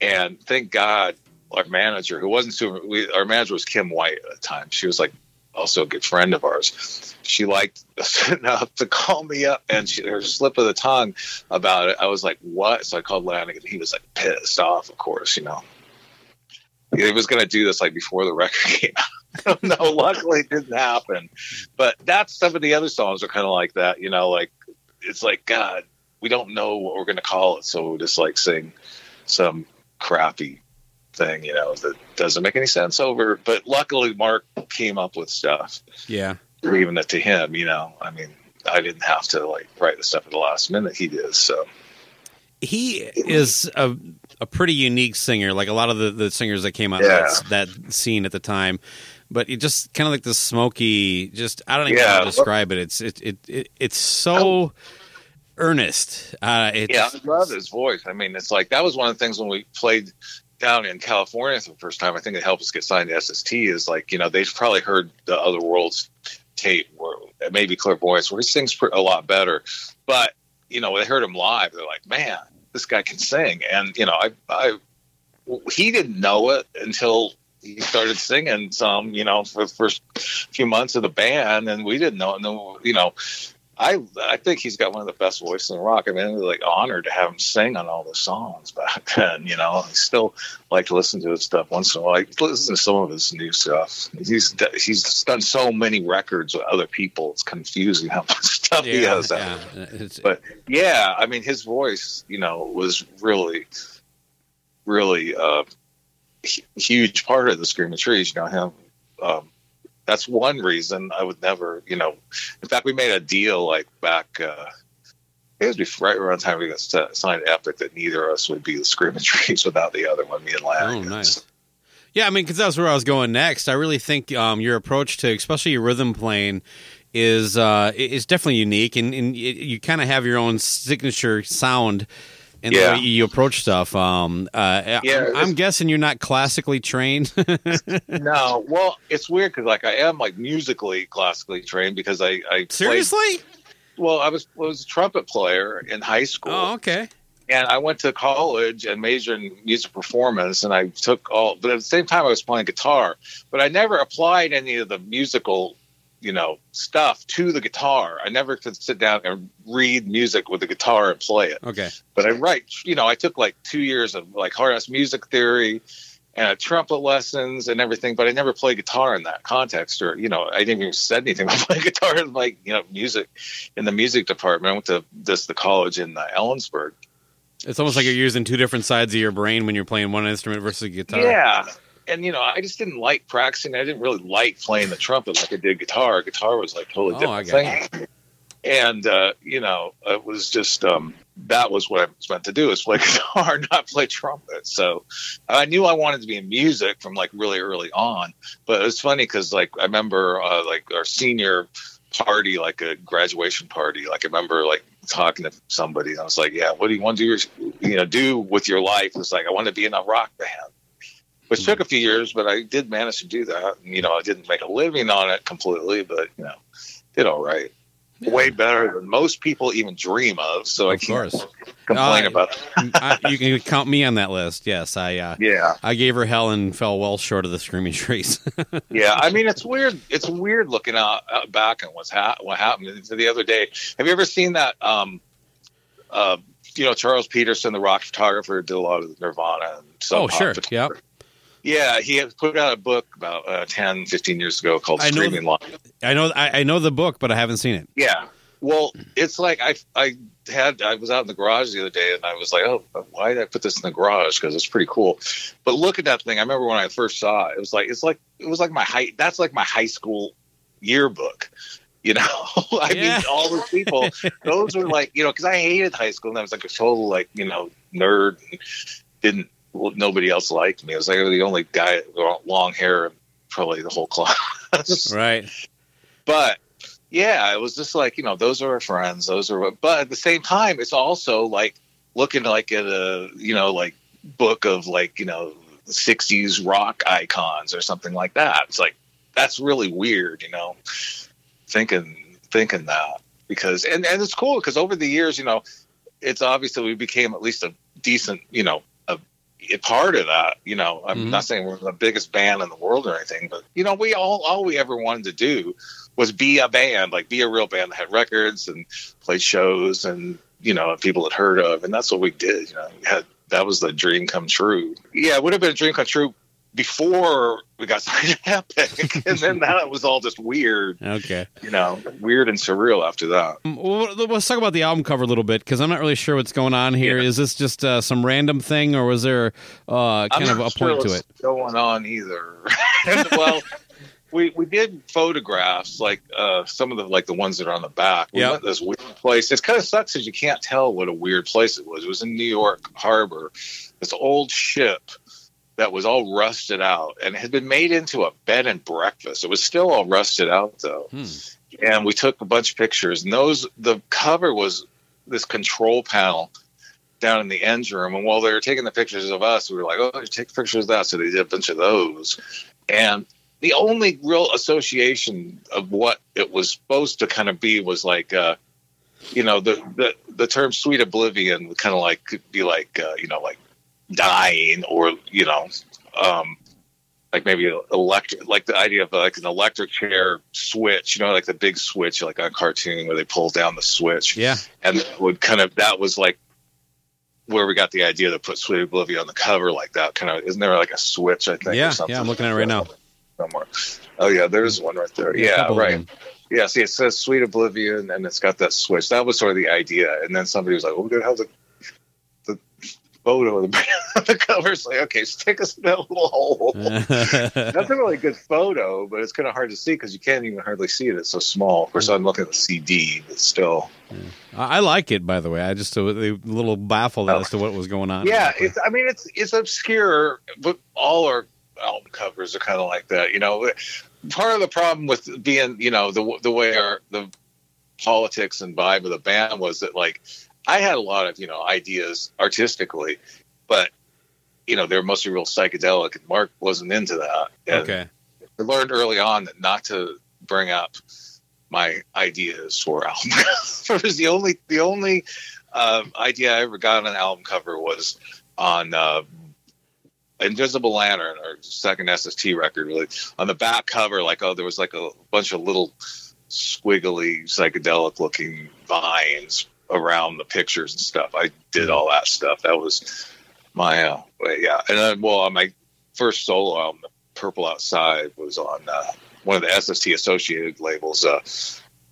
And thank God, our manager, who wasn't super, we, our manager was Kim White at the time. She was like also a good friend of ours. She liked *laughs* enough to call me up and she, her slip of the tongue about it. I was like, "What?" So I called Lanegan. He was like pissed off, of course, you know he was going to do this like before the record came out. *laughs* no, luckily it didn't happen. But that's some of the other songs are kind of like that, you know, like it's like God, we don't know what we're going to call it, so we'll just like sing some crappy thing, you know, that doesn't make any sense over. But luckily, Mark came up with stuff, Yeah. leaving it to him. You know, I mean, I didn't have to like write the stuff at the last minute. He did, so He is a a pretty unique singer, like a lot of the, the singers that came out Yeah. that, that scene at the time. But it just kind of like the smoky, just I don't even know how to describe it. It's it, it, it it's so earnest. Uh, it's, Yeah, I love his voice. I mean, it's like that was one of the things when we played down in California for the first time. I think it helped us get signed to SST. Is like you know they've probably heard the Other Worlds tape, or maybe Clairvoyance, where he sings a lot better. But you know, they heard him live, they're like, man, this guy can sing. And you know, I, I, he didn't know it until he started singing some, you know, for the first few months of the band, and we didn't know. And then, you know, I I think he's got one of the best voices in rock. I mean, was like honored to have him sing on all the songs back *laughs* then. You know, I still like to listen to his stuff once in a while. I listen to some of his new stuff. He's he's done so many records with other people. It's confusing how *laughs* much stuff he has out. yeah. But yeah, I mean, his voice, you know, was really, really uh, huge part of the Screaming Trees. You know, him. Um, that's one reason I would never, you know. In fact, we made a deal like back. Uh, it was before, right around the time we got signed Epic that neither of us would be the Screaming *laughs* Trees without the other one, me and Oh, nice. Yeah, I mean, because that's where I was going next. I really think um, your approach to, especially your rhythm playing, is uh, is definitely unique, and, and you kind of have your own signature sound in Yeah. the way you approach stuff. Um, uh, Yeah, I'm, I'm guessing you're not classically trained. *laughs* No, well, it's weird because like I am like musically classically trained because I I played- Seriously? well, I was I was a trumpet player in high school. Oh, okay. and I went to college and majored in music performance, and I took all. But at the same time, I was playing guitar, but I never applied any of the musical, you know, stuff to the guitar. I never could sit down and read music with the guitar and play it. Okay. But I write, you know, I took like two years of like hard ass music theory and trumpet lessons and everything, but I never played guitar in that context, or you know, I didn't even said anything *laughs* about playing guitar in like you know music in the music department. I went to this the college in uh, Ellensburg. It's almost like you're using two different sides of your brain when you're playing one instrument versus a guitar. Yeah. And you know, I just didn't like practicing. I didn't really like playing the trumpet like I did guitar. Guitar was like totally Oh, different thing. And uh, you know, it was just um, that was what I was meant to do is play *laughs* guitar, not play trumpet. So I knew I wanted to be in music from like really early on. But it was funny because like I remember uh, like our senior party, like a graduation party. Like I remember like talking to somebody, and I was like, "Yeah, what do you want to do? your- You know, do with your life?" It's like I want to be in a rock band which took a few years, but I did manage to do that. You know, I didn't make a living on it completely, but you know, did all right. way better than most people even dream of. So I can't course. complain Uh, about. *laughs* I, you can count me on that list. Yes, I. Uh, Yeah, I gave her hell and fell well short of the screaming trees. *laughs* yeah. I mean, it's weird. It's weird looking out, out back and what's ha- what happened the other day. Have you ever seen that? Um, uh, you know, Charles Peterson, the rock photographer, did a lot of Nirvana and Sub oh, sure. photography. Yeah, he had put out a book about uh, 10, 15 years ago called I know Screaming Life. I know. I, I know the book, but I haven't seen it. Yeah. Well, it's like I I had I was out in the garage the other day and I was like, oh, why did I put this in the garage? Because it's pretty cool. But look at that thing. I remember when I first saw it. It was like it's like it was like my high. That's like my high school yearbook. You know, *laughs* I Yeah. mean, all those people. *laughs* those were like you know because I hated high school and I was like a total like you know nerd and didn't nobody else liked me. I was like the only guy with long hair probably the whole class. *laughs* Right. but yeah, it was just like you know those are our friends. Those are, but at the same time, it's also like looking like at a you know like book of like you know '60s rock icons or something like that. It's like that's really weird, you know, thinking thinking that because and and it's cool because over the years, you know, it's obvious that we became at least a decent, you know, part of that. You know, I'm Mhm. not saying we're the biggest band in the world or anything, but you know, we all all we ever wanted to do was be a band, like be a real band that had records and played shows and you know people had heard of, and that's what we did. You know, had that was the dream come true. Yeah, it would have been a dream come true before we got *laughs* signed to Epic, and then that was all just weird. Okay. You know, weird and surreal after that. Um, well, let's talk about the album cover a little bit because I'm not really sure what's going on here. Is Yeah. this just uh, some random thing, or was there uh, kind of a sure point to it? going on either. *laughs* well, we we did photographs like uh, some of the like the ones that are on the back. We Yep. went this weird place. It kind of sucks because you can't tell what a weird place it was. It was in New York Harbor. This old ship that was all rusted out and had been made into a bed and breakfast. It was still all rusted out though. Hmm. And we took a bunch of pictures and those the cover was this control panel down in the engine room. And while they were taking the pictures of us, we were like, oh, take pictures of that. So they did a bunch of those. And the only real association of what it was supposed to kind of be was like, uh, you know, the, the, the term sweet oblivion would kind of like could be like, uh, you know, like dying or, you know, um, like maybe electric, like the idea of like an electric chair switch, you know, like the big switch, like on a cartoon where they pull down the switch Yeah. and would kind of that was like where we got the idea to put Sweet Oblivion on the cover like that. Kind of isn't there like a switch? I think. Yeah, or something? yeah, I'm looking at it right now. Somewhere. Oh yeah, there's one right there. A Yeah, right. Yeah, see, it says Sweet Oblivion, and it's got that switch. That was sort of the idea. And then somebody was like, "Well, we're gonna have the photo of the *laughs* the cover." It's like, okay, stick us in that little hole. *laughs* That's a really good photo, but it's kind of hard to see because you can't even hardly see it. It's so small. Of course, I'm looking at the CD, but still. I I like it, by the way. I just uh, a little baffled as to what was going on. Yeah, it's. I mean, it's it's obscure, but all our album covers are kind of like that. You know, part of the problem with being, you know, the the way our the politics and vibe of the band was that like I had a lot of you know ideas artistically, but you know they were mostly real psychedelic, and Mark wasn't into that. And okay. I learned early on that not to bring up my ideas for album *laughs* covers. The only the only um, idea I ever got on an album cover was on uh, Invisible Lantern, or second SST record. Really, on the back cover, like oh, there was like a bunch of little squiggly psychedelic looking vines around the pictures and stuff. I did all that stuff. That was my uh, yeah. And then well, on my first solo album, Purple Outside, was on uh, one of the SST associated labels, uh,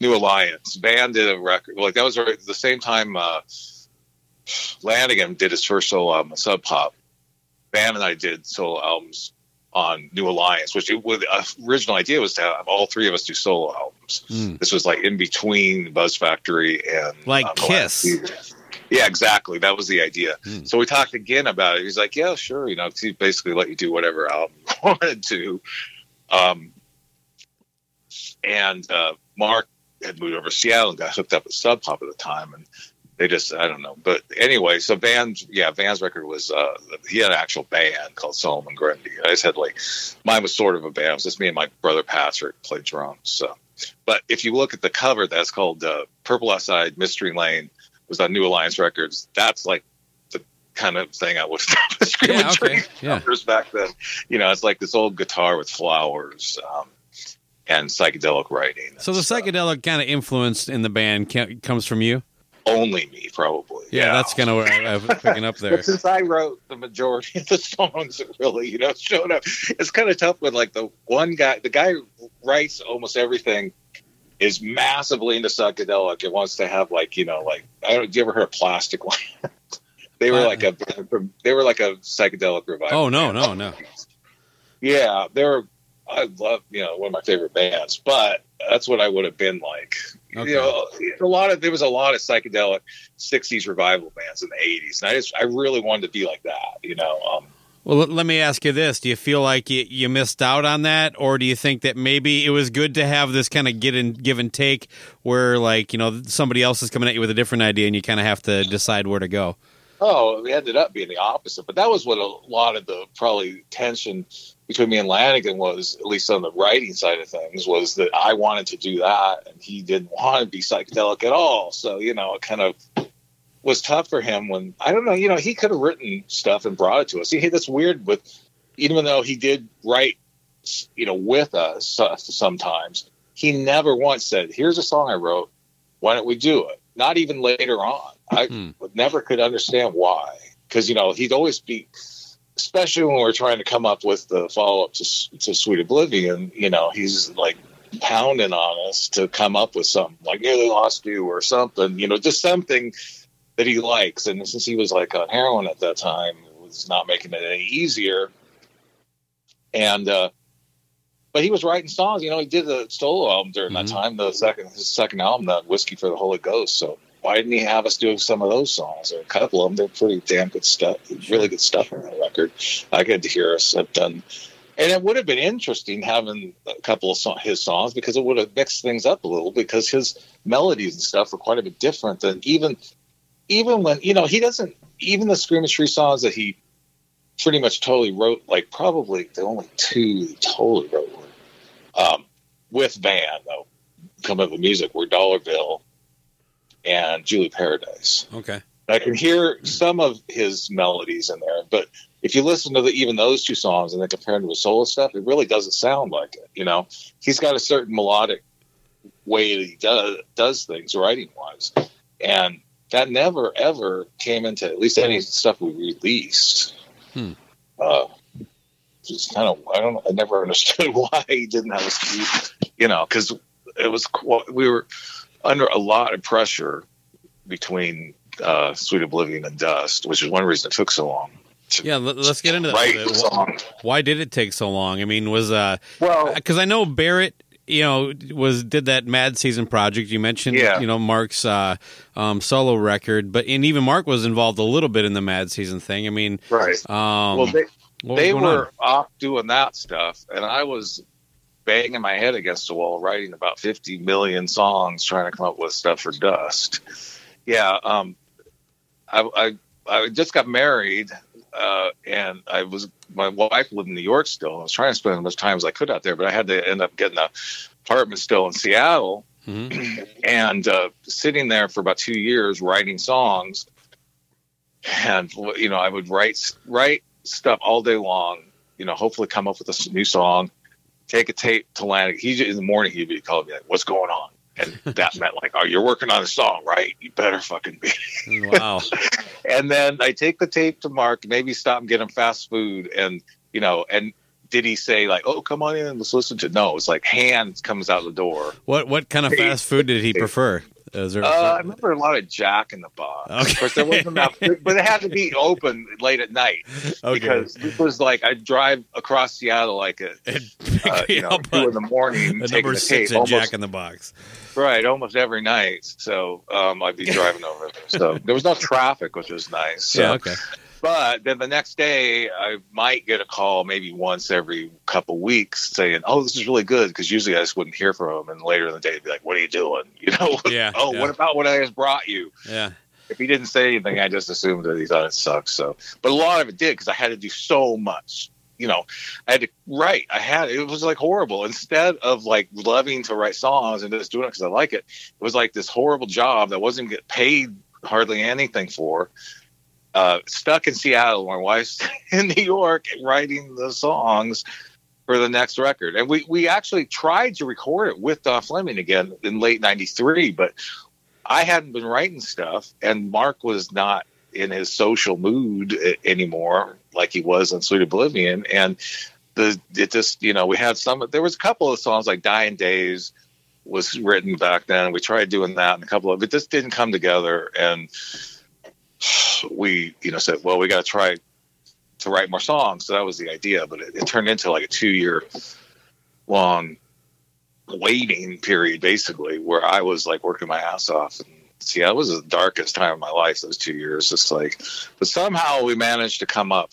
New Alliance. Van did a record like that was right at the same time uh, Lanegan did his first solo album, Sub Pop. Van and I did solo albums on New Alliance, which it, the uh, original idea was to have all three of us do solo albums. Hmm. This was like in between Buzz Factory and Like um, Kiss. Yeah, exactly. That was the idea. Hmm. So we talked again about it. He's like, "Yeah, sure." You know, he basically let you do whatever album *laughs* you wanted to. Um, and uh, Mark had moved over to Seattle and got hooked up with Sub Pop at the time, and they just I don't know. But anyway, so Van's yeah, Van's record was uh, he had an actual band called Solomon Grundy. I just had like mine was sort of a band. It was just me and my brother Patrick played drums. So but if you look at the cover, that's called uh, Purple Outside Mystery Lane was on New Alliance Records. That's like the kind of thing I was *laughs* screaming Yeah, okay, yeah. back then. You know, it's like this old guitar with flowers um, and psychedelic writing. So the psychedelic kind of influence in the band comes from you. Only me, probably. Yeah, that's kind of what I, I was picking up *laughs* there. Since I wrote the majority of the songs that really, you know, *laughs* showed up, it's kind of tough with like the one guy, the guy writes almost everything is massively into psychedelic and wants to have like, you know, like, I don't, do you ever heard of Plasticland? *laughs* they were Uh, like a, they were like a psychedelic revival. Oh no, band. no, no. Yeah, they're, I love, you know, one of my favorite bands, but that's what I would have been like. Okay. You know, a lot of there was a lot of psychedelic '60s revival bands in the '80s, and I just I really wanted to be like that. You know, um, Well, let- me ask you this: Do you feel like you, you missed out on that, or do you think that maybe it was good to have this kind of get and give and take, where like you know somebody else is coming at you with a different idea, and you kind of have to decide where to go? Oh, it ended up being the opposite. But that was what a lot of the probably tension between me and Lanegan was, at least on the writing side of things, was that I wanted to do that, and he didn't want to be psychedelic at all. So you know, it kind of was tough for him when I don't know. You know, he could have written stuff and brought it to us. See, that's weird. With even though he did write, you know, with us sometimes, he never once said, "Here's a song I wrote. Why don't we do it?" Not even later on. I Hmm. never could understand why, because you know he'd always be, especially when we're trying to come up with the follow up to to Sweet Oblivion. You know, he's like pounding on us to come up with something like nearly lost you or something. You know, just something that he likes. And since he was like on heroin at that time, it was not making it any easier. And uh, but he was writing songs. You know, he did the solo album during Mhm. that time. The second his second album, the Whiskey for the Holy Ghost. So why didn't he have us do some of those songs or a couple of them? They're pretty damn good stuff. Really good stuff on that record. I get to hear us have done. And it would have been interesting having a couple of so- his songs because it would have mixed things up a little because his melodies and stuff were quite a bit different than even even when you know he doesn't even the Screaming Tree songs that he pretty much totally wrote like probably the only two he totally wrote were um, with Van though coming up with music were Dollar Bill and Julie Paradise. Okay. I can hear some of his melodies in there, but if you listen to the, even those two songs and then compare them to his solo stuff, it really doesn't sound like it. You know, he's got a certain melodic way that he does does things writing wise, and that never ever came into at least any stuff we released. Hmm. Uh, just kind of I don't I never *laughs* understood why he didn't have a you know, because it was we were under a lot of pressure between uh, Sweet Oblivion and Dust, which is one reason it took so long. to Yeah, let, us get into that. write the song. Why did it take so long? I mean, was uh, Well, because I know Barrett, you know, was did that Mad Season project. You mentioned, Yeah. you know, Mark's uh, um, solo record, but and even Mark was involved a little bit in the Mad Season thing. I mean, right. um, well, they, they were on? off doing that stuff, and I was banging my head against the wall, writing about 50 million songs, trying to come up with stuff for Dust. Yeah, um, I, I I just got married, uh, and I was my wife lived in New York still. I was trying to spend as much time as I could out there, but I had to end up getting an apartment still in Seattle, Mhm. *clears throat* and uh, sitting there for about two years writing songs. And you know, I would write write stuff all day long. You know, hopefully come up with a new song. Take a tape to Lanegan. He in the morning he'd be calling me like, "What's going on?" And *laughs* that meant like, "Oh, you're working on a song, right? You better fucking be." Wow. *laughs* and then I take the tape to Mark, maybe stop and get him fast food, and you know, and did he say like, "Oh, come on in and let's listen to"? No, it's like hands comes out the door. What what kind of fast food did he prefer? Is there Uh, I remember a lot of Jack in the Box. Okay. Of course, there wasn't enough, *laughs* but it had to be open late at night okay. because it was like I'd drive across Seattle like a *laughs* uh, you know two in the morning, taking number the six tape almost Jack in the Box. right almost every night. So um, I'd be *laughs* driving over. there. So there was no traffic, which was nice. So, Yeah. Okay. But then the next day, I might get a call, maybe once every couple weeks, saying, "Oh, this is really good," because usually I just wouldn't hear from him, and later in the day, they'd be like, "What are you doing?" *laughs* You know? Yeah, *laughs* oh, yeah. what about what I just brought you? Yeah. If he didn't say anything, I just assumed that he thought it sucked. So, but a lot of it did because I had to do so much you know, I had to write. I had it was like horrible. Instead of like loving to write songs and just doing it because I like it, it was like this horrible job that wasn't get paid hardly anything for. Uh, stuck in Seattle, my wife's *laughs* in New York writing the songs for the next record. And we, we actually tried to record it with Don Fleming again in late 93, but I hadn't been writing stuff and Mark was not in his social mood anymore like he was on Sweet Oblivion. And the, it just, you know, we had some, there was a couple of songs like Dying Days was written back then. We tried doing that and a couple of, it just didn't come together. And we, you know, said, well, we got to try to write more songs. So that was the idea, but it, it turned into like a two year long waiting period, basically, where I was like working my ass off. And see, that was the darkest time of my life, those two years. Just like, but somehow we managed to come up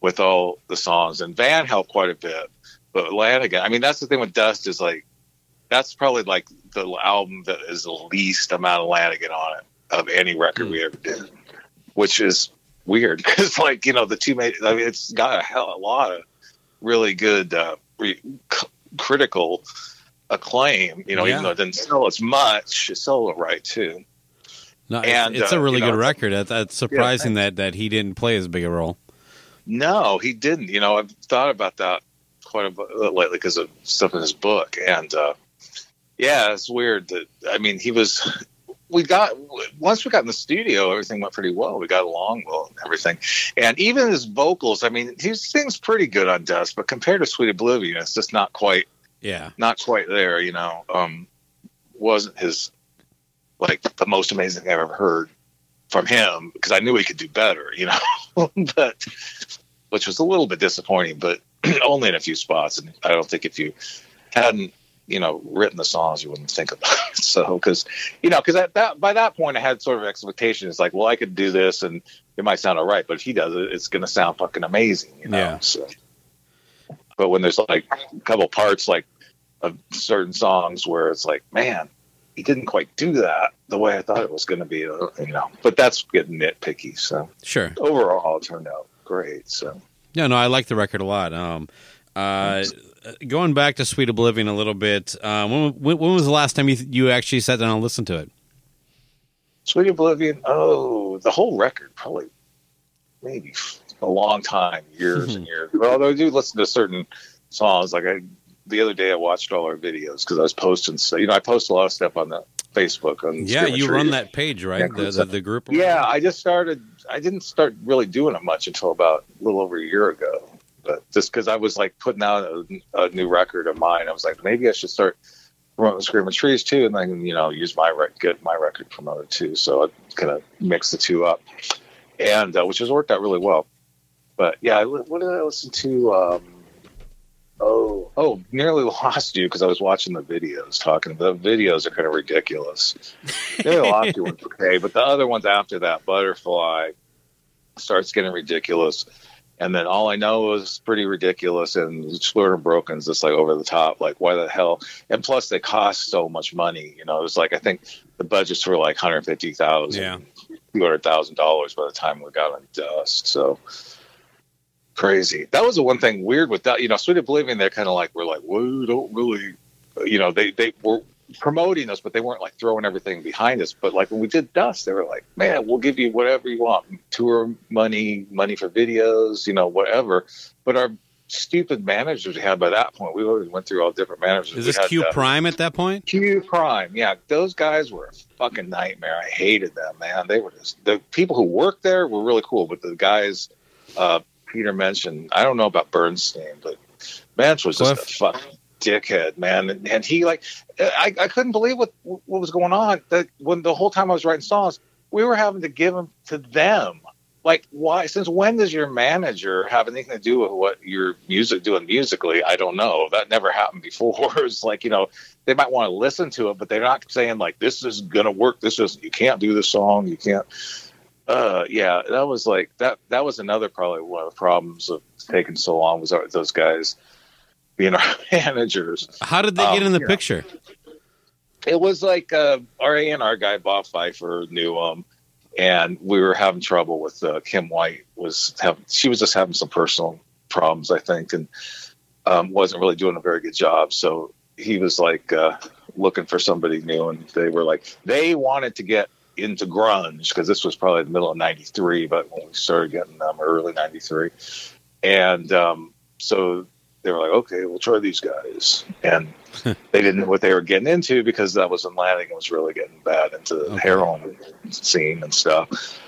with all the songs, and Van helped quite a bit. But Lanegan, I mean, that's the thing with Dust is like, that's probably like the album that is the least amount of Lanegan on it of any record mm. we ever did, which is weird *laughs* because like you know the two made I mean it's got a hell a lot of really good uh, re- c- critical acclaim you know yeah. even though it didn't sell as much it sold it right too. No and it's, it's uh, a really good know, record. That's surprising yeah, that that he didn't play as big a role. No he didn't. You know I've thought about that quite a bit lately because of stuff in his book. And uh yeah it's weird that I mean he was we got once we got in the studio, everything went pretty well. We got along well and everything, and even his vocals. I mean, he sings pretty good on Dust, but compared to Sweet Oblivion, it's just not quite. Yeah, not quite there. You know, um, wasn't his like the most amazing thing I've ever heard from him because I knew he could do better. You know, *laughs* but which was a little bit disappointing, but *clears throat* only in a few spots. And I don't think if you hadn't you know written the songs you wouldn't think about. It *laughs* so because you know because at that by that point i had sort of expectations like well i could do this and it might sound all right but if he does it it's going to sound fucking amazing you know? Yeah. so but when there's like a couple parts like of certain songs where it's like man he didn't quite do that the way i thought it was going to be uh, you know? But that's getting nitpicky so. Sure. Overall it turned out great so. Yeah no i like the record a lot. Um uh going back to Sweet Oblivion a little bit, uh, when, when, when, was the last time you, you actually sat down and listened to it? Sweet Oblivion, oh, the whole record, probably maybe a long time, years and *laughs* years. Although I do listen to certain songs, like I the other day I watched all our videos because I was posting. So, you know, I post a lot of stuff on the Facebook. On yeah, you run that page, right? Yeah, the, the, the, group. Yeah, I just started. I didn't start really doing it much until about a little over a year ago but just because I was like putting out a, a, new record of mine, I was like, maybe I should start promoting Screaming Trees too, and then you know use my rec- get my record promoted too. So I kind of mix the two up, and uh, which has worked out really well. But yeah, what did I listen to? Um, oh, oh, nearly lost you because I was watching the videos. Talking the videos are kind of ridiculous. nearly lost you one's okay, but the other ones after that, Butterfly, starts getting ridiculous and then all I know is pretty ridiculous and Explorer Broken is just like over the top. Like why the hell? And plus they cost so much money. You know, it was like I think the budgets were like hundred fifty thousand, yeah. two hundred thousand dollars by the time we got on Dust. So crazy. That was the one thing weird with that. You know, Sweet Oblivion, they're kind of like we're like, we don't really. You know, they they were promoting us, but they weren't like throwing everything behind us. But like when we did Dust, they were like, "Man, we'll give you whatever you want, tour money, money for videos, you know, whatever." But our stupid managers we had by that point, we already went through all different managers. Is this had, Q uh, Prime at that point? Q Prime, yeah. Those guys were a fucking nightmare. I hated them, man. They were just the people who worked there were really cool, but the guys uh, Peter Mensch, I don't know about Burnstein, but Mensch was just Cliff. a fucking dickhead, man. And, he like, I, I couldn't believe what what was going on. That when the whole time I was writing songs, we were having to give them to them. Like, why? Since when does your manager have anything to do with what you're music doing musically? I don't know. That never happened before. *laughs* it's like you know they might want to listen to it, but they're not saying like this is gonna work. This is you can't do this song. You can't. Uh, yeah, that was like that. That was another probably one of the problems of taking so long was those guys being our *laughs* managers. How did they get um, in the picture? Know, it was like uh, our A and R guy Bob Pfeifer knew him, and we were having trouble with uh, Kim White. Was having she was just having some personal problems, I think, and um, wasn't really doing a very good job. So he was like uh, looking for somebody new, and they were like they wanted to get into grunge because this was probably the middle of '93, but when we started getting them early '93, and um, so they were like, okay, we'll try these guys, and they didn't know what they were getting into because that was when Lanegan was really getting bad into the Okay. heroin scene and stuff.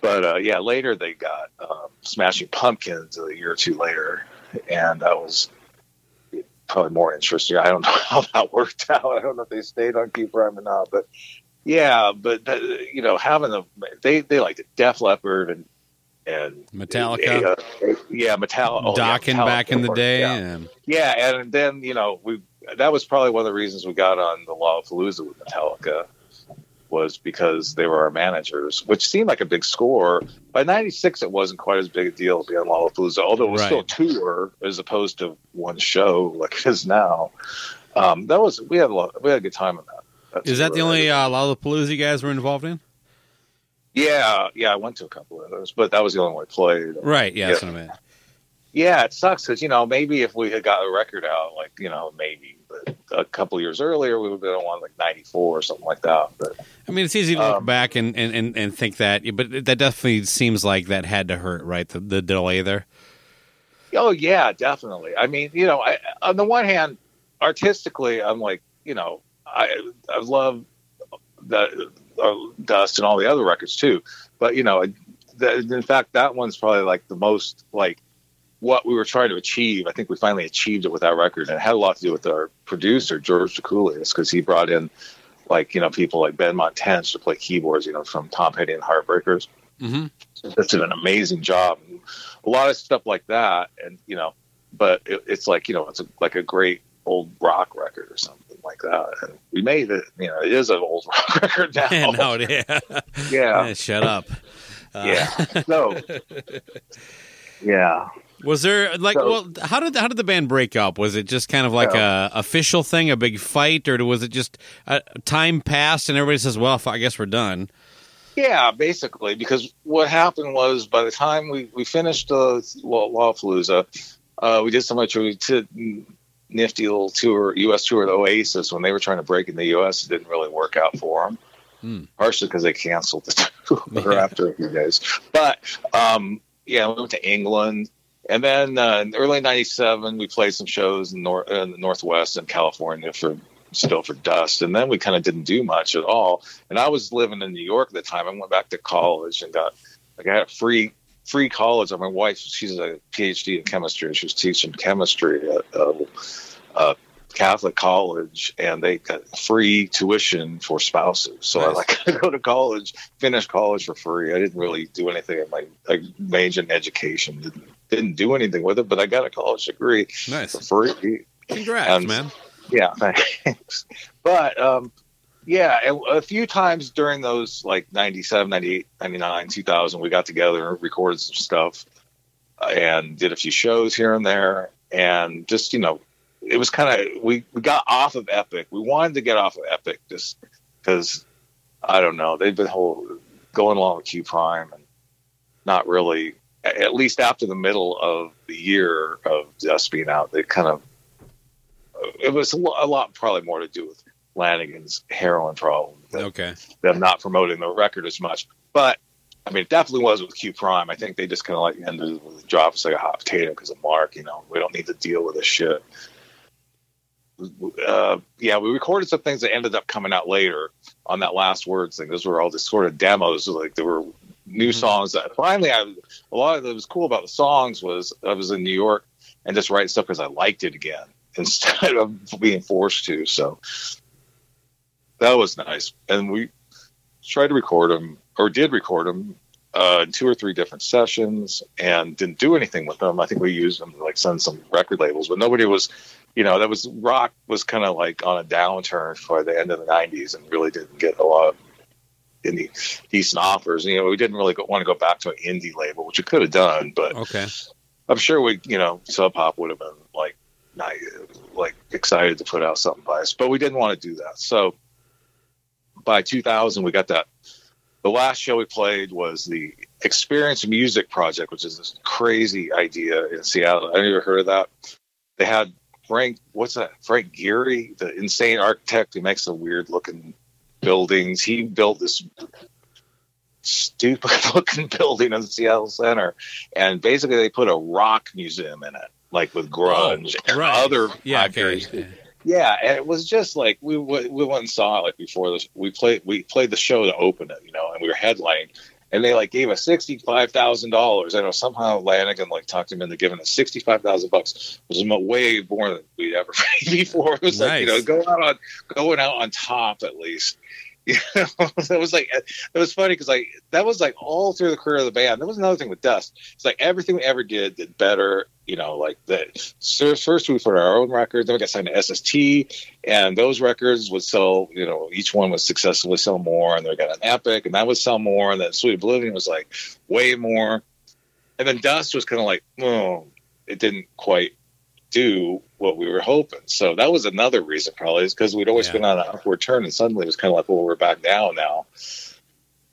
But uh, yeah, later they got um, Smashing Pumpkins a year or two later, and that was probably more interesting. I don't know *laughs* how that worked out. I don't know if they stayed on Q Prime or not, but yeah, but you know, having them, they they liked it. Def Leppard and and Metallica, uh, yeah, Metallica, oh, yeah, Metallica, back in the day. yeah. and- Yeah, and then you know we that was probably one of the reasons we got on the Lollapalooza with Metallica was because they were our managers, which seemed like a big score. By '96, it wasn't quite as big a deal to be on Lollapalooza, although it was still a tour as opposed to one show like it is now. Um, that was we had a lot, we had a good time on that. That's Is that the only uh, Lollapalooza you guys were involved in? Yeah, yeah, I went to a couple of those, but that was the only one I played. Right. Yeah, that's Yeah. what I meant. Yeah, it sucks because you know maybe if we had got a record out, like you know maybe, but a couple years earlier we would have been on like '94 or something like that. But I mean, it's easy to look Um, back and, and, and, and think that, but that definitely seems like that had to hurt, right? The, the delay there. oh yeah, definitely. I mean, you know, I, on the one hand, artistically, I'm like, you know, I I love the Dust and all the other records too, but you know, in fact, that one's probably like the most like what we were trying to achieve. I think we finally achieved it with that record, and it had a lot to do with our producer George Drakoulias because he brought in like you know people like Benmont Tench to play keyboards, you know, from Tom Petty and Heartbreakers. Mm-hmm. That's an amazing job. A lot of stuff like that, and you know, but it, it's like you know, it's a, like a great old rock record or something like that. And we made it. You know, it is an old *laughs* rock record now. no, *laughs* yeah. yeah, Shut up. Uh, yeah. So, *laughs* yeah. Was there like So- well how did how did the band break up? Was it just kind of like a official thing, a big fight, or was it just uh, time passed and everybody says, "Well, I guess we're done." Yeah, basically, because what happened was by the time we, we finished uh, Law- Lollapalooza, uh, we did so much. We did nifty little tour, U.S. tour with Oasis when they were trying to break in the U.S. It didn't really work out for them, Hmm. partially because they canceled the *laughs* tour Yeah. after a few days. But um, yeah, we went to England. And then uh, in early '97, we played some shows in, nor- in the Northwest and California for still for Dust, and then we kind of didn't do much at all. And I was living in New York at the time. I went back to college and got like I had a free free college. My wife, she's a PhD in chemistry. She was teaching chemistry at a, uh, Catholic college, and they got free tuition for spouses. So I like *laughs* I go to college, finish college for free. I didn't really do anything. in My I majored in education. Didn't, didn't do anything with it, but I got a college degree Nice. for free. Congrats, And- man. Yeah, *laughs* thanks. But um, yeah, a few times during those like 97, 98, 99, 2000, we got together and recorded some stuff uh, and did a few shows here and there. And just, you know, it was kind of, we, we got off of Epic. We wanted to get off of Epic just because, I don't know, they've been whole, going along with Q Prime and not really, at least after the middle of the year of us being out, they kind of, it was a lo- a lot probably more to do with Lanegan's heroin problem than Okay. them not promoting the record as much. But I mean, it definitely was with Q Prime. I think they just kind of like ended it with drop us like a hot potato because of Mark. You know, we don't need to deal with this shit. Uh, yeah, we recorded some things that ended up coming out later on that last words thing. Those were all just sort of demos. Like there were new songs that finally I a lot of that was cool about the songs was I was in New York and just writing stuff because I liked it again *laughs* instead of being forced to. So that was nice. And we tried to record them or did record them uh, in two or three different sessions and didn't do anything with them. I think we used them to like send some record labels, but nobody was, you know, that was rock was kind of like on a downturn for the end of the '90s and really didn't get a lot of any decent offers. You know, we didn't really go, want to go back to an indie label, which we could have done, but Okay. I'm sure we, you know, Sub Pop would have been like, not, like excited to put out something by us, but we didn't want to do that. So by 2000, we got that. The last show we played was the Experience Music Project, which is this crazy idea in Seattle. I never heard of that. They had Frank, what's that? Frank Gehry, the insane architect who makes the weird looking buildings. He built this stupid *laughs* looking building in the Seattle Center, and basically they put a rock museum in it, like with oh, grunge and right. other Yeah, okay. Yeah, and it was just like we we we went and saw it like before this. We played we played the show to open it, you know, and we were headlining, and they like gave us sixty five thousand dollars. I know somehow Lanegan like talked him into giving us sixty five thousand bucks. It was way more than we'd ever *laughs* paid before. It was like you know going out on going out on top at least. *laughs* You know, that was like it was funny because like that was like all through the career of the band. There was another thing with Dust. It's like everything we ever did did better. You know, like the first we put our own record, then we got signed to SST, and those records would sell. You know, each one would successfully sell more, and then we got an Epic, and that would sell more, and then Sweet Oblivion was like way more, and then Dust was kind of like, oh, it didn't quite do what we were hoping. So that was another reason, probably, is because we'd always Yeah. been on an upward turn, and suddenly it was kind of like, well, we're back down now.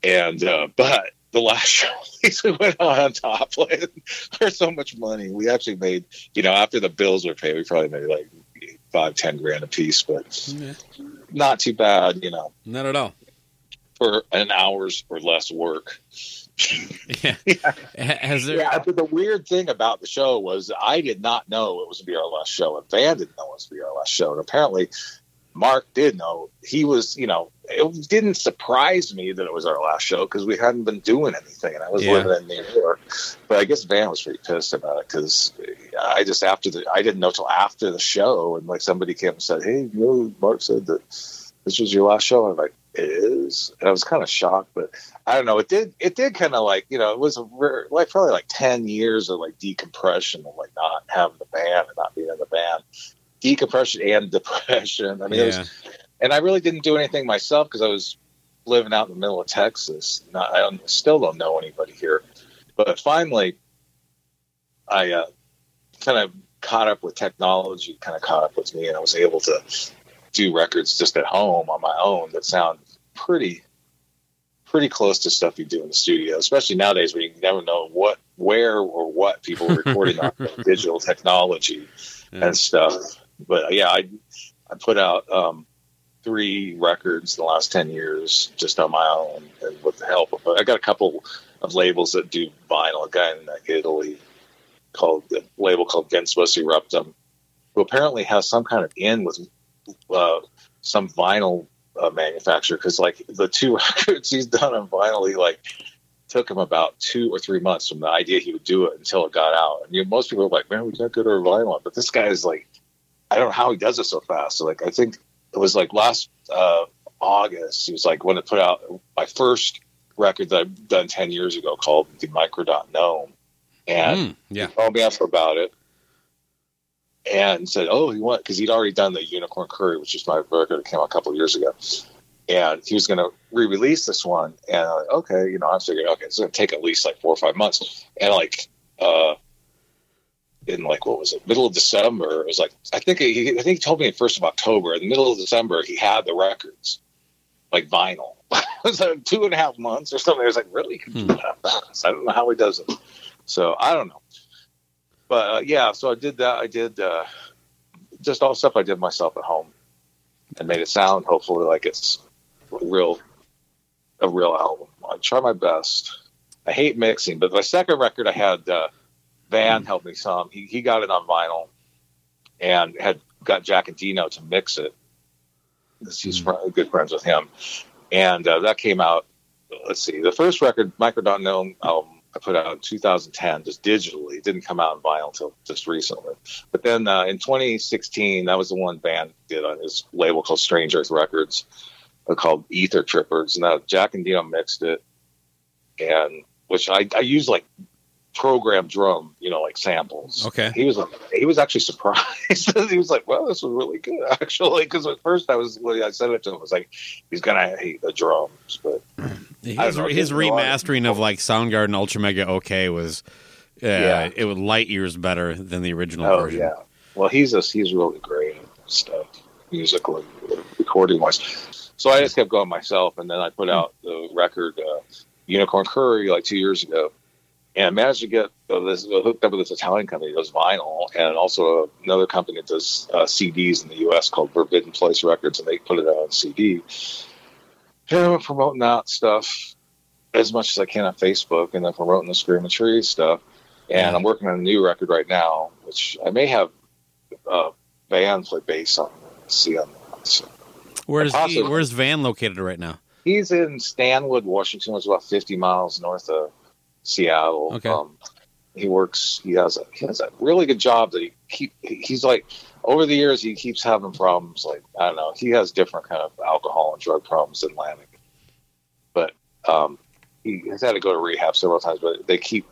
And uh, but the last *laughs* show, at *laughs* least we went out on top *laughs* like, for so much money. We actually made, you know, after the bills were paid, we probably made like five, ten grand a piece, but Yeah. not too bad, you know, Not at all. for an hour's or less work. *laughs* *laughs* Yeah. Ha- Has there? Yeah, but the weird thing about the show was I did not know it was going to be our last show, and Van didn't know it was going to be our last show, and apparently Mark did know. He was, you know, it didn't surprise me that it was our last show because we hadn't been doing anything, and I was Yeah. living in New York. But I guess Van was pretty pissed about it because I just after the I didn't know till after the show, and like somebody came and said, "Hey, you know, Mark said that this was your last show." I'm like, "It is," and I was kind of shocked, but I don't know. It did. It did kind of like you know. It was rare, like probably like ten years of like decompression of like not having the band and not being in the band, decompression and *laughs* depression. I mean, it was, and I really didn't do anything myself because I was living out in the middle of Texas. Not, I don't, still don't know anybody here, but finally, I uh, kind of caught up with technology. Kind of caught up with me, and I was able to do records just at home on my own that sound pretty pretty close to stuff you do in the studio, especially nowadays where you never know what, where, or what people are recording on *laughs* digital technology Yeah. and stuff. But uh, yeah, I I put out um, three records in the last ten years just on my own, and with the help of I got a couple of labels that do vinyl. A guy in Italy called the label called Genspus Eruptum, who apparently has some kind of in with uh, some vinyl uh, manufacturer because like the two *laughs* records he's done on vinyl, he like took him about two or three months from the idea he would do it until it got out. And you know, most people are like, man, we can't get our vinyl, but this guy is like, I don't know how he does it so fast. So like, I think it was like last uh, August. He was like when it put out my first record that I've done ten years ago called the Microdot Gnome, and Mm, yeah. called me up about it and said, "Oh, you want?" Because he'd already done the Unicorn Curry, which is my record that came out a couple of years ago, and he was going to re-release this one. And I'm like, okay, you know, I figured, okay, it's going to take at least like four or five months, and like. uh in like what was it, middle of December? It was like I think he, I think he told me at first of October. In the middle of December, he had the records, like vinyl. *laughs* it was like two and a half months or something. I was like, really? He can do that fast? I don't know how he does it. So I don't know. But uh, yeah, so I did that. I did uh, just all stuff I did myself at home, and made it sound hopefully like it's a real, a real album. I try my best. I hate mixing, but my second record I had uh, Van help me some. He he got it on vinyl, and had got Jack Endino to mix it. He's fr- good friends with him, and uh, that came out. Let's see, the first record, Microdot Gnome album, I put out in 2010, just digitally. It didn't come out in vinyl until just recently. But then uh, in 2016, that was the one band did on his label called Strange Earth Records, uh, called Ether Trippers. Now Jack Endino mixed it, and which I, I use like program drum, you know, like samples. Okay. He was he was actually surprised. *laughs* he was like, "Well, this was really good, *laughs* actually." Because at first I was when I said it to him, I was like, "He's gonna hate the drums," but His, know, his just a lot of- remastering of like Soundgarden Ultramega OK was, uh, Yeah. it was light years better than the original oh version. yeah. Well, he's a, he's really great at stuff musically, recording wise. So I just kept going myself, and then I put out the record uh, Unicorn Curry like two years ago, and managed to get uh, this uh, hooked up with this Italian company that does vinyl, and also another company that does uh, CDs in the U.S. called Forbidden Place Records, and they put it out on CD. And I'm promoting that stuff as much as I can on Facebook, and then promoting the Screaming Trees stuff. And I'm working on a new record right now, which I may have uh, Van play bass on. See on that. So Where's he, where's Van located right now? he's in Stanwood, Washington, which is about 50 miles north of Seattle. Okay. Um, he works. He has a he has a really good job that he keep. He's like over the years he keeps having problems. Like I don't know. He has different kind of alcohol and drug problems than Lanik, but um, he has had to go to rehab several times. But they keep.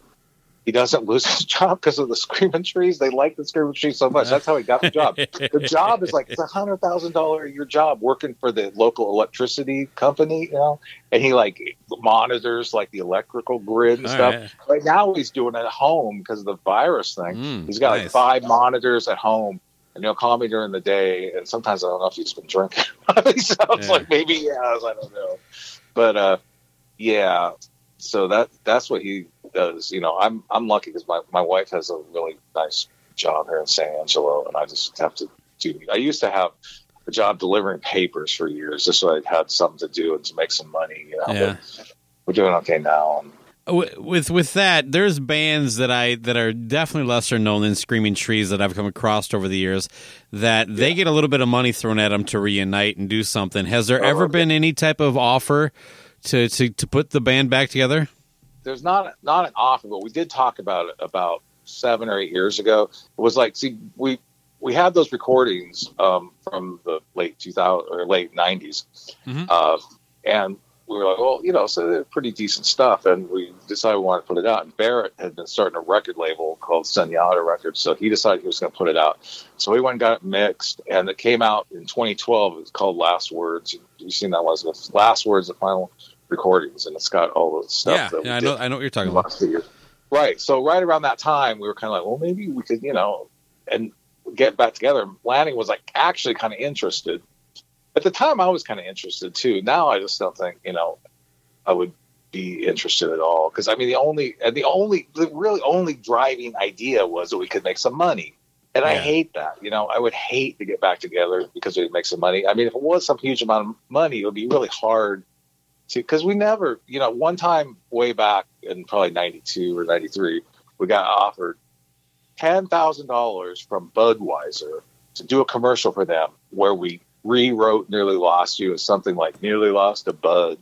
He doesn't lose his *laughs* job because of the screaming trees. They like the screaming trees so much. That's how he got the job. the *laughs* job is like it's a hundred thousand dollar a year job working for the local electricity company, you know. And he like monitors like the electrical grid and All stuff. right. Right now he's doing it at home because of the virus thing. Mm, he's got like five monitors at home. And he'll call me during the day, and sometimes I don't know if he's been drinking. *laughs* he sounds Yeah. like maybe he has. I don't know, but uh, yeah. So that that's what he does. You know, I'm I'm lucky because my, my wife has a really nice job here in San Angelo, and I just have to do. I used to have a job delivering papers for years, just so I had something to do and to make some money. You know, Yeah. but we're doing okay now. Uh, and with with that, there's bands that I that are definitely lesser known than Screaming Trees that I've come across over the years that they get a little bit of money thrown at them to reunite and do something. Has there ever been any type of offer to, to to put the band back together? There's not not an offer, but we did talk about it about seven or eight years ago. It was like, see, we we had those recordings um, from the late 2000 or late 90s, Mhm. uh, and we were like, well, you know, so they're pretty decent stuff, and we decided we wanted to put it out. And Barrett had been starting a record label called Sunyata Records, so he decided he was going to put it out. So we went and got it mixed, and it came out in 2012. It's called Last Words. You've seen that was the Last Words, the final recordings, and it's got all the stuff. yeah, that we yeah, I know I know what you're talking about. years. Right. So right around that time, we were kind of like, well, maybe we could, you know, and get back together. Lanning was like actually kind of interested. At the time, I was kind of interested too. Now I just don't think, you know, I would be interested at all because I mean, the only and the only, the really only driving idea was that we could make some money. And I hate that. You know, I would hate to get back together because we'd make some money. I mean, if it was some huge amount of money, it would be really hard to because we never, you know, one time way back in probably '92 or '93, we got offered ten thousand dollars from Budweiser to do a commercial for them where we rewrote "Nearly Lost You" as something like "Nearly Lost a Bud."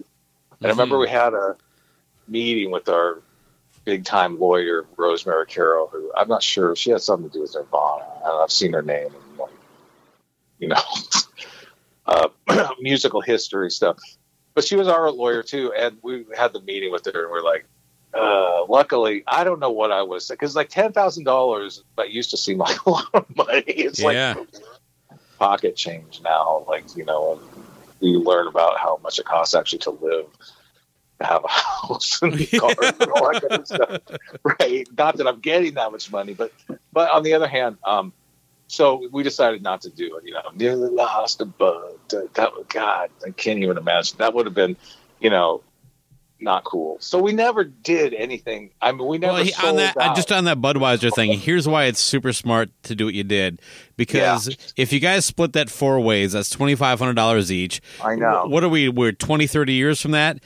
And I remember we had a meeting with our big time lawyer Rosemary Carroll, who I'm not sure she had something to do with Nirvana. And I've seen her name in like, you know, *laughs* uh, *clears throat* musical history stuff. But she was our lawyer too, and we had the meeting with her, and we're like, uh, luckily, I don't know what I was because like ten thousand dollars that used to seem like *laughs* a lot of money. It's Yeah. like pocket change now. Like you know, you learn about how much it costs actually to live, to have a *laughs* house and cars and all that kind of stuff. *laughs* Right? Not that I'm getting that much money, but but on the other hand, um, so we decided not to do it. You know, nearly lost a bud. That, that God, I can't even imagine. That would have been, you know, not cool. So we never did anything. I mean, we never Well, he, sold on that uh, out. just on that Budweiser thing, here's why it's super smart to do what you did. Because if you guys split that four ways, that's twenty five hundred dollars each. I know. What are we? We're 20, 30 years from that.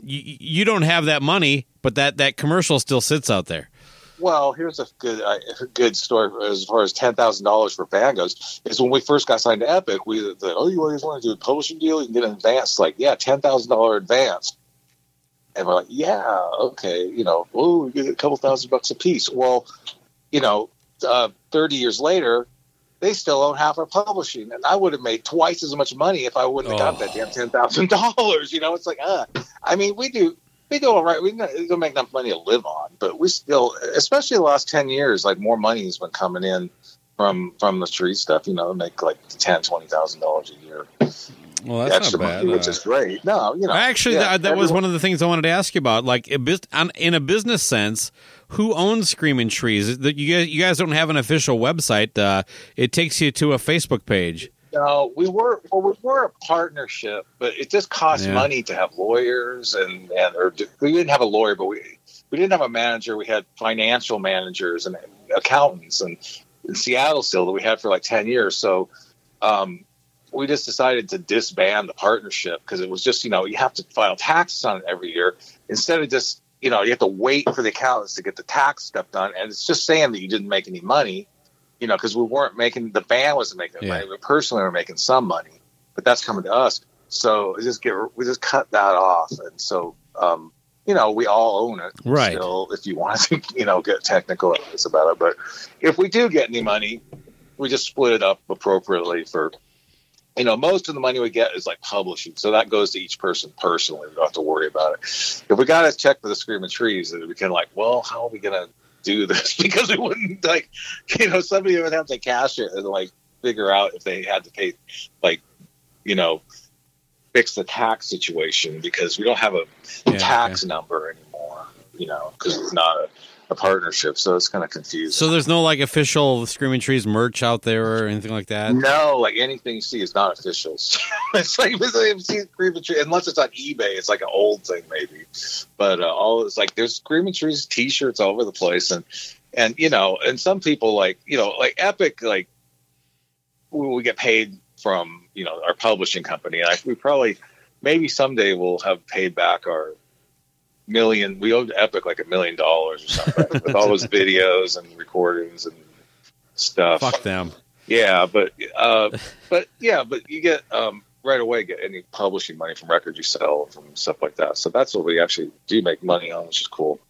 You, you don't have that money, but that that commercial still sits out there. Well, here's a good uh, good story as far as ten thousand dollars for Van goes. Is when we first got signed to Epic, we said, "Oh, you guys want to do a publishing deal? You can get an advance." Like, yeah, ten thousand dollar advance. And we're like, yeah, okay, you know, oh, we get a couple thousand bucks a piece. Well, you know, uh, thirty years later, they still own half our publishing, and I would have made twice as much money if I wouldn't have got Oh. that damn ten thousand *laughs* dollars. You know, it's like, uh, I mean, we do we do all right. We don't make enough money to live on, but we still, especially the last ten years, like more money has been coming in from from the tree stuff. You know, make like ten, twenty thousand dollars a year Well, that's extra not bad. money, which Uh, is great. No, you know, Actually, yeah, that, that was one of the things I wanted to ask you about. Like a bus- on- in a business sense, who owns Screaming Trees? You guys, you guys don't have an official website. Uh, it takes you to a Facebook page. No, we were well, we were a partnership, but it just cost Yeah. money to have lawyers and and or we didn't have a lawyer, but we we didn't have a manager. We had financial managers and accountants, and in Seattle still that we had for like ten years. So um, we just decided to disband the partnership because it was just you know you have to file taxes on it every year instead of just you know you have to wait for the accountants to get the tax stuff done, and it's just saying that you didn't make any money you know, because we weren't making the band wasn't making Yeah. money. We personally were making some money, but that's coming to us. So we just get we just cut that off, and so um, you know we all own it. Right. Still, if you want to, *laughs* you know, get technical about it, but if we do get any money, we just split it up appropriately for. You know, most of the money we get is like publishing, so that goes to each person personally. We don't have to worry about it. If we got to check for the screaming trees, then we can like, well, how are we gonna do *laughs* this? because we wouldn't like, you know, somebody would have to cash it and like figure out if they had to pay, like, you know, fix the tax situation because we don't have a Yeah, tax number anymore, you know, because it's not a, a partnership. So it's kind of confusing. So there's no like official Screaming Trees merch out there or anything like that. No, like anything you see is not official. *laughs* it's like it's like you see Screaming Trees, unless it's on eBay. It's like an old thing, maybe. But uh, all it's like there's Screaming Trees T-shirts all over the place, and and you know, and some people like you know, like Epic, like we, we get paid from you know our publishing company. And I, we probably maybe someday we'll have paid back our million. We owed Epic like a million dollars or something *laughs* with all those videos and recordings and stuff. Fuck them. Yeah, but uh, but yeah, but you get um, right away get any publishing money from records you sell from stuff like that. So that's what we actually do make money on, which is cool.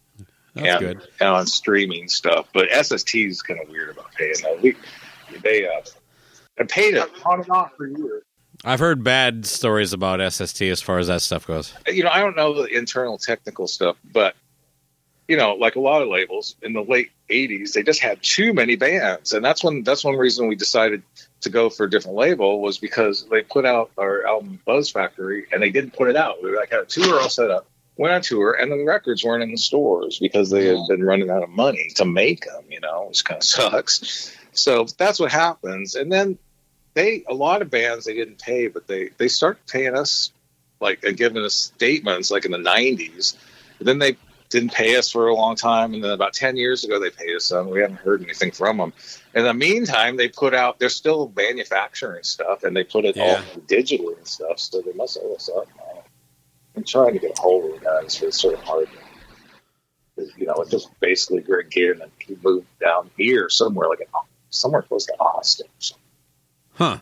That's and, good. And on streaming stuff, but SST is kind of weird about paying. That. We they uh, I paid it on and off for years. I've heard bad stories about SST as far as that stuff goes. you know, I don't know the internal technical stuff, but you know, like a lot of labels in the late '80s, they just had too many bands, and that's when that's one reason we decided to go for a different label was because they put out our album Buzz Factory, and they didn't put it out. We like had a tour all set up, went on tour, and the records weren't in the stores because they had mm. been running out of money to make them. You know, which kind of *laughs* sucks. So that's what happens, and then they a lot of bands they didn't pay, but they they started paying us like and giving us statements like in the 90s. But then they didn't pay us for a long time, and then about 10 years ago they paid us some. We haven't heard anything from them. In the meantime, they put out they're still manufacturing stuff, and they put it Yeah. all digitally and stuff. So they must owe us up. now. I'm trying to get a hold of the guys, but it's sort of hard. You know, it's just basically Greg Ginn, and then he moved down here somewhere, like in, somewhere close to Austin. or something. Huh.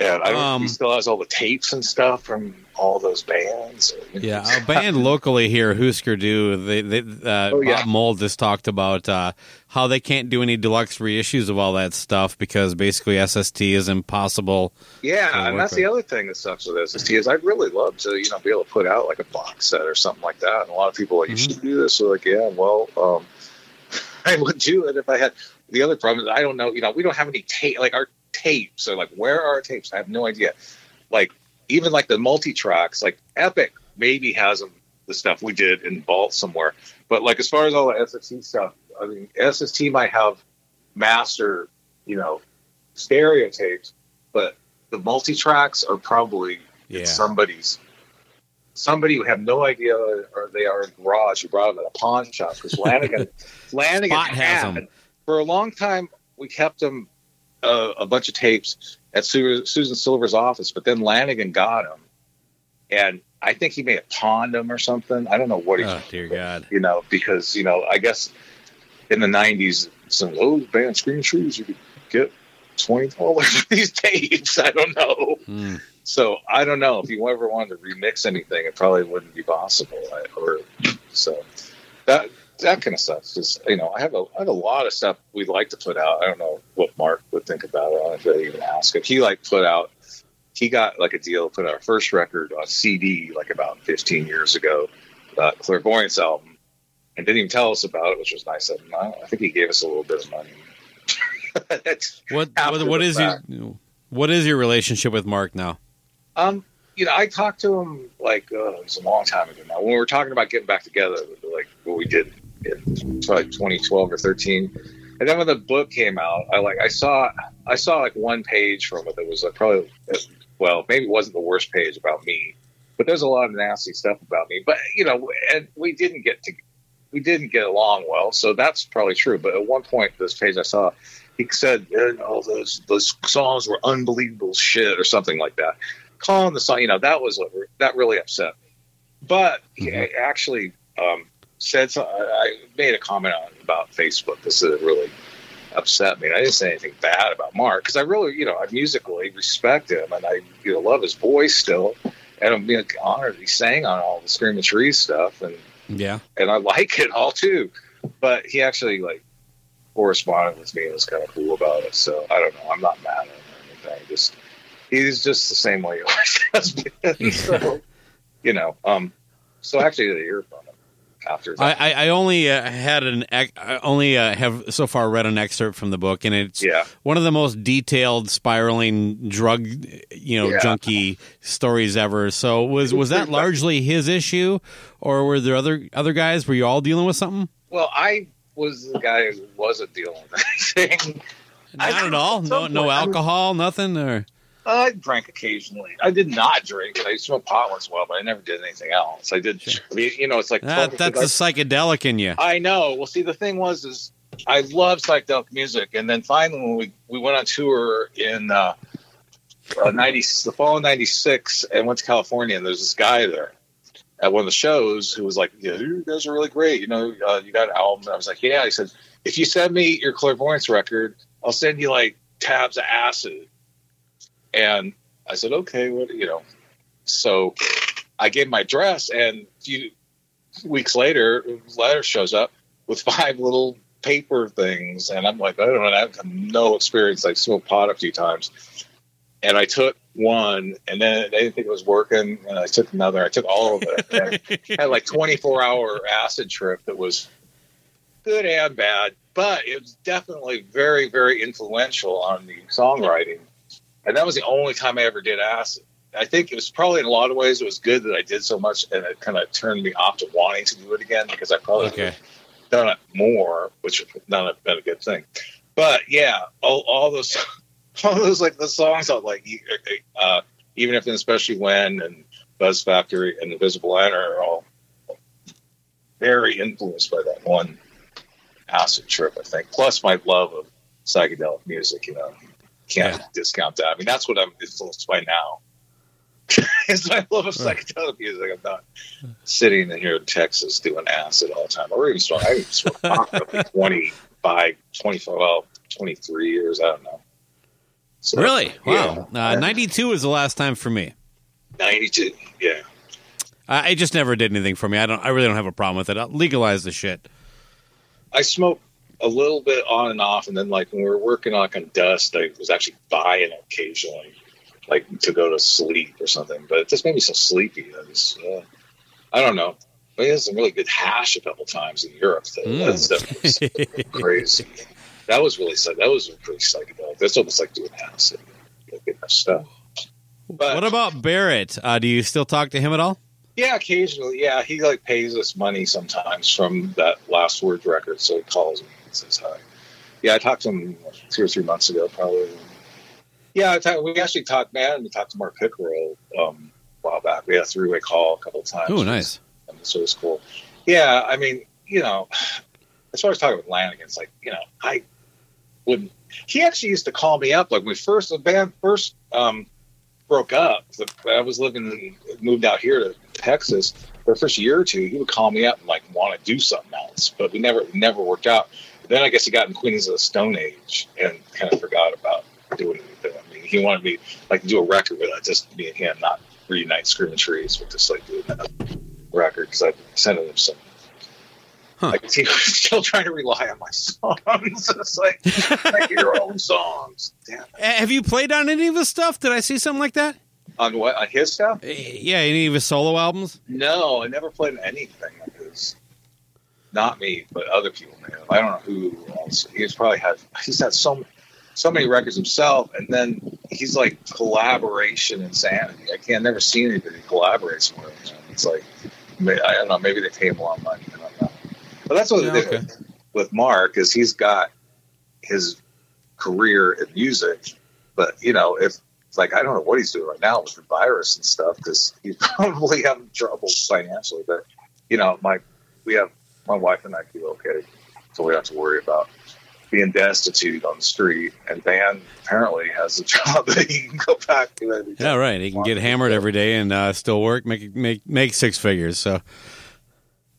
Yeah, I don't Um, he still has all the tapes and stuff from all those bands. Yeah, a band locally here, Husker Du. They, they, uh, Oh, yeah. Bob Mould just talked about uh, how they can't do any deluxe reissues of all that stuff because basically SST is impossible. Yeah, and that's the other thing that sucks with SST is I'd really love to, you know, be able to put out like a box set or something like that. And a lot of people are like, you should do this. So like, yeah, well, um, *laughs* I would do it if I had. The other problem is I don't know, you know, we don't have any tape. Like our tapes are like, where are our tapes? I have no idea. Like even like the multi tracks, like Epic maybe has them, the stuff we did in vault somewhere. But like as far as all the SST stuff, I mean, SST might have master, you know, stereo tapes, but the multi tracks are probably Yeah. somebody's. Somebody who have no idea, or they are in a garage. who brought them at a pawn shop because *laughs* Flanagan, Flanagan Spot has had 'em. For a long time. We kept them uh, a bunch of tapes at Su- Susan Silver's office, but then Lanegan got them, and I think he may have pawned them or something. I don't know what he Oh, dear God. you know, because you know, I guess in the '90s, some oh, band screen trees, you could get twenty dollars *laughs* for these tapes. I don't know. Hmm. So I don't know if you ever wanted to remix anything, it probably wouldn't be possible. I, or so that that kind of stuff. Because you know, I have a I have a lot of stuff we'd like to put out. I don't know what Mark would think about it. I don't know if even ask him. He like put out. He got like a deal to put our first record on CD like about 15 years ago, uh, Clairvoyance album, and didn't even tell us about it, which was nice of him. I, I think he gave us a little bit of money. *laughs* What, what, what is fact. your, what is your relationship with Mark now? Um, you know, I talked to him like uh, it was a long time ago now. When we were talking about getting back together, like what we did in probably 2012 or 13, And then when the book came out, I like I saw I saw like one page from it that was like probably well maybe it wasn't the worst page about me, but there's a lot of nasty stuff about me. But you know, and we didn't get to we didn't get along well, so that's probably true. But at one point, this page I saw, he said, you know, those those songs were unbelievable shit or something like that. Calling the song, you know, that was what that really upset me. But he actually um, said so, I made a comment on about Facebook. This is really upset me. I didn't say anything bad about Mark because I really, you know, I musically respect him and I, you know, love his voice still, and I'm being honored he sang on all the Screaming Trees stuff, and Yeah. and I like it all too. But he actually like corresponded with me and was kind of cool about it. So I don't know. I'm not mad at him or anything. Just he's just the same way he always *laughs* has been. *laughs* so you know, um, so actually to hear from him after I, that. I, I only uh, had an I only uh, have so far read an excerpt from the book, and it's Yeah. one of the most detailed spiraling drug, you know, Yeah. junkie stories ever. So was was that largely his issue, or were there other other guys? Were you all dealing with something? well, I was the guy who wasn't dealing with anything. Not don't at all. No, no I alcohol, nothing. Or I drank occasionally. I did not drink. I used to smoked pot once in a while, but I never did anything else. I did. I mean, you know, it's like that, that's the psychedelic in you. I know. Well, see, the thing was, is I love psychedelic music, and then finally, when we we went on tour in uh, uh, ninety, the fall of '96, and went to California, and there's this guy there at one of the shows who was like, "Yeah, you guys are really great. You know, uh, you got an album." And I was like, "Yeah." He said, "If you send me your clairvoyance record, I'll send you like tabs of acid." And I said, "Okay, what you know?" So I gave my address, and a few weeks later, a letter shows up with *laughs* five little paper things, and I'm like, I don't know, I have no experience. I smoked pot a few times, and I took one, and then they didn't think it was working, and I took another. I took all of it. *laughs* Had like 24 hour acid trip that was good and bad, but it was definitely very, very influential on the songwriting. And that was the only time I ever did acid. I think it was probably in a lot of ways it was good that I did so much, and it kind of turned me off to wanting to do it again because I probably Okay. done it more, which would not have been a good thing. But yeah, all, all those, *laughs* all those like the songs like, uh, even if and especially when and Buzz Factory and Invisible Lantern are all very influenced by that one acid trip. I think. Plus my love of psychedelic music. You know, can't Yeah. discount that. I mean, that's what I'm influenced by now. *laughs* is my love of psychedelic music. I'm not sitting in here in Texas doing acid all the time. Or even smoke, I even smoke pot for like *laughs* 25, 25, well, 23 years. I don't know. So, Really? yeah. Wow. Uh, 92 was the last time for me. 92. Yeah. I I just never did anything for me. I don't. I really don't have a problem with it. I'll legalize the shit. I smoked a little bit on and off, and then like when we were working on, on dust, I was actually buying occasionally, like to go to sleep or something. But it just made me so sleepy. I was, uh, I don't know. We had some really good hash a couple times in Europe. Though. Mm. That stuff was crazy. *laughs* That was really psych- that was pretty psychedelic. That's almost like doing acid. Like, stuff. But what about Barrett? Uh, do you still talk to him at all? yeah, occasionally. Yeah, he like pays us money sometimes from that Last Words record, so he calls me and says hi. Yeah, I talked to him two or three months ago, probably. Yeah, I talked, we actually talked. Man, we talked to Mark Pickerel um, a while back. We had a three-way call a couple of times. Oh, nice. And so it was cool. Yeah, I mean, you know, as far as talking with Lanegan, it's like you know, I wouldn't. He actually used to call me up like when we first the band first um, broke up. the- I was living, in, moved out here to Texas for the first year or two. He would call me up and like want to do something else, but we never never worked out. Then I guess he got in Queens of the Stone Age and kind of forgot about doing anything. I mean, he wanted me like to do a record with it, just me and him, not reunite Screaming Trees, but just like doing that record because I sent him some. Huh. Like he was still trying to rely on my songs. *laughs* it's like, like your own songs. Damn. Have you played on any of his stuff? Did I see something like that? On what? On his stuff? Uh, Yeah, any of his solo albums? No, I never played anything. Not me, but other people may have. I don't know who else. He's probably had. He's had so so many records himself, and then he's like collaboration insanity. I can't never see anybody he collaborates with. You know? It's like I don't know. Maybe they pay him a lot of money. I don't know. But that's what Yeah, okay. with, with Mark is he's got his career in music. But you know, if it's like I don't know what he's doing right now with the virus and stuff because he's *laughs* probably having trouble financially. But you know, my we have my wife and I do okay, so we don't have to worry about being destitute on the street. And Dan apparently has a *laughs* job that he can go back to. every Yeah, right. He can get hammered every day and uh, still work, make make make six figures. So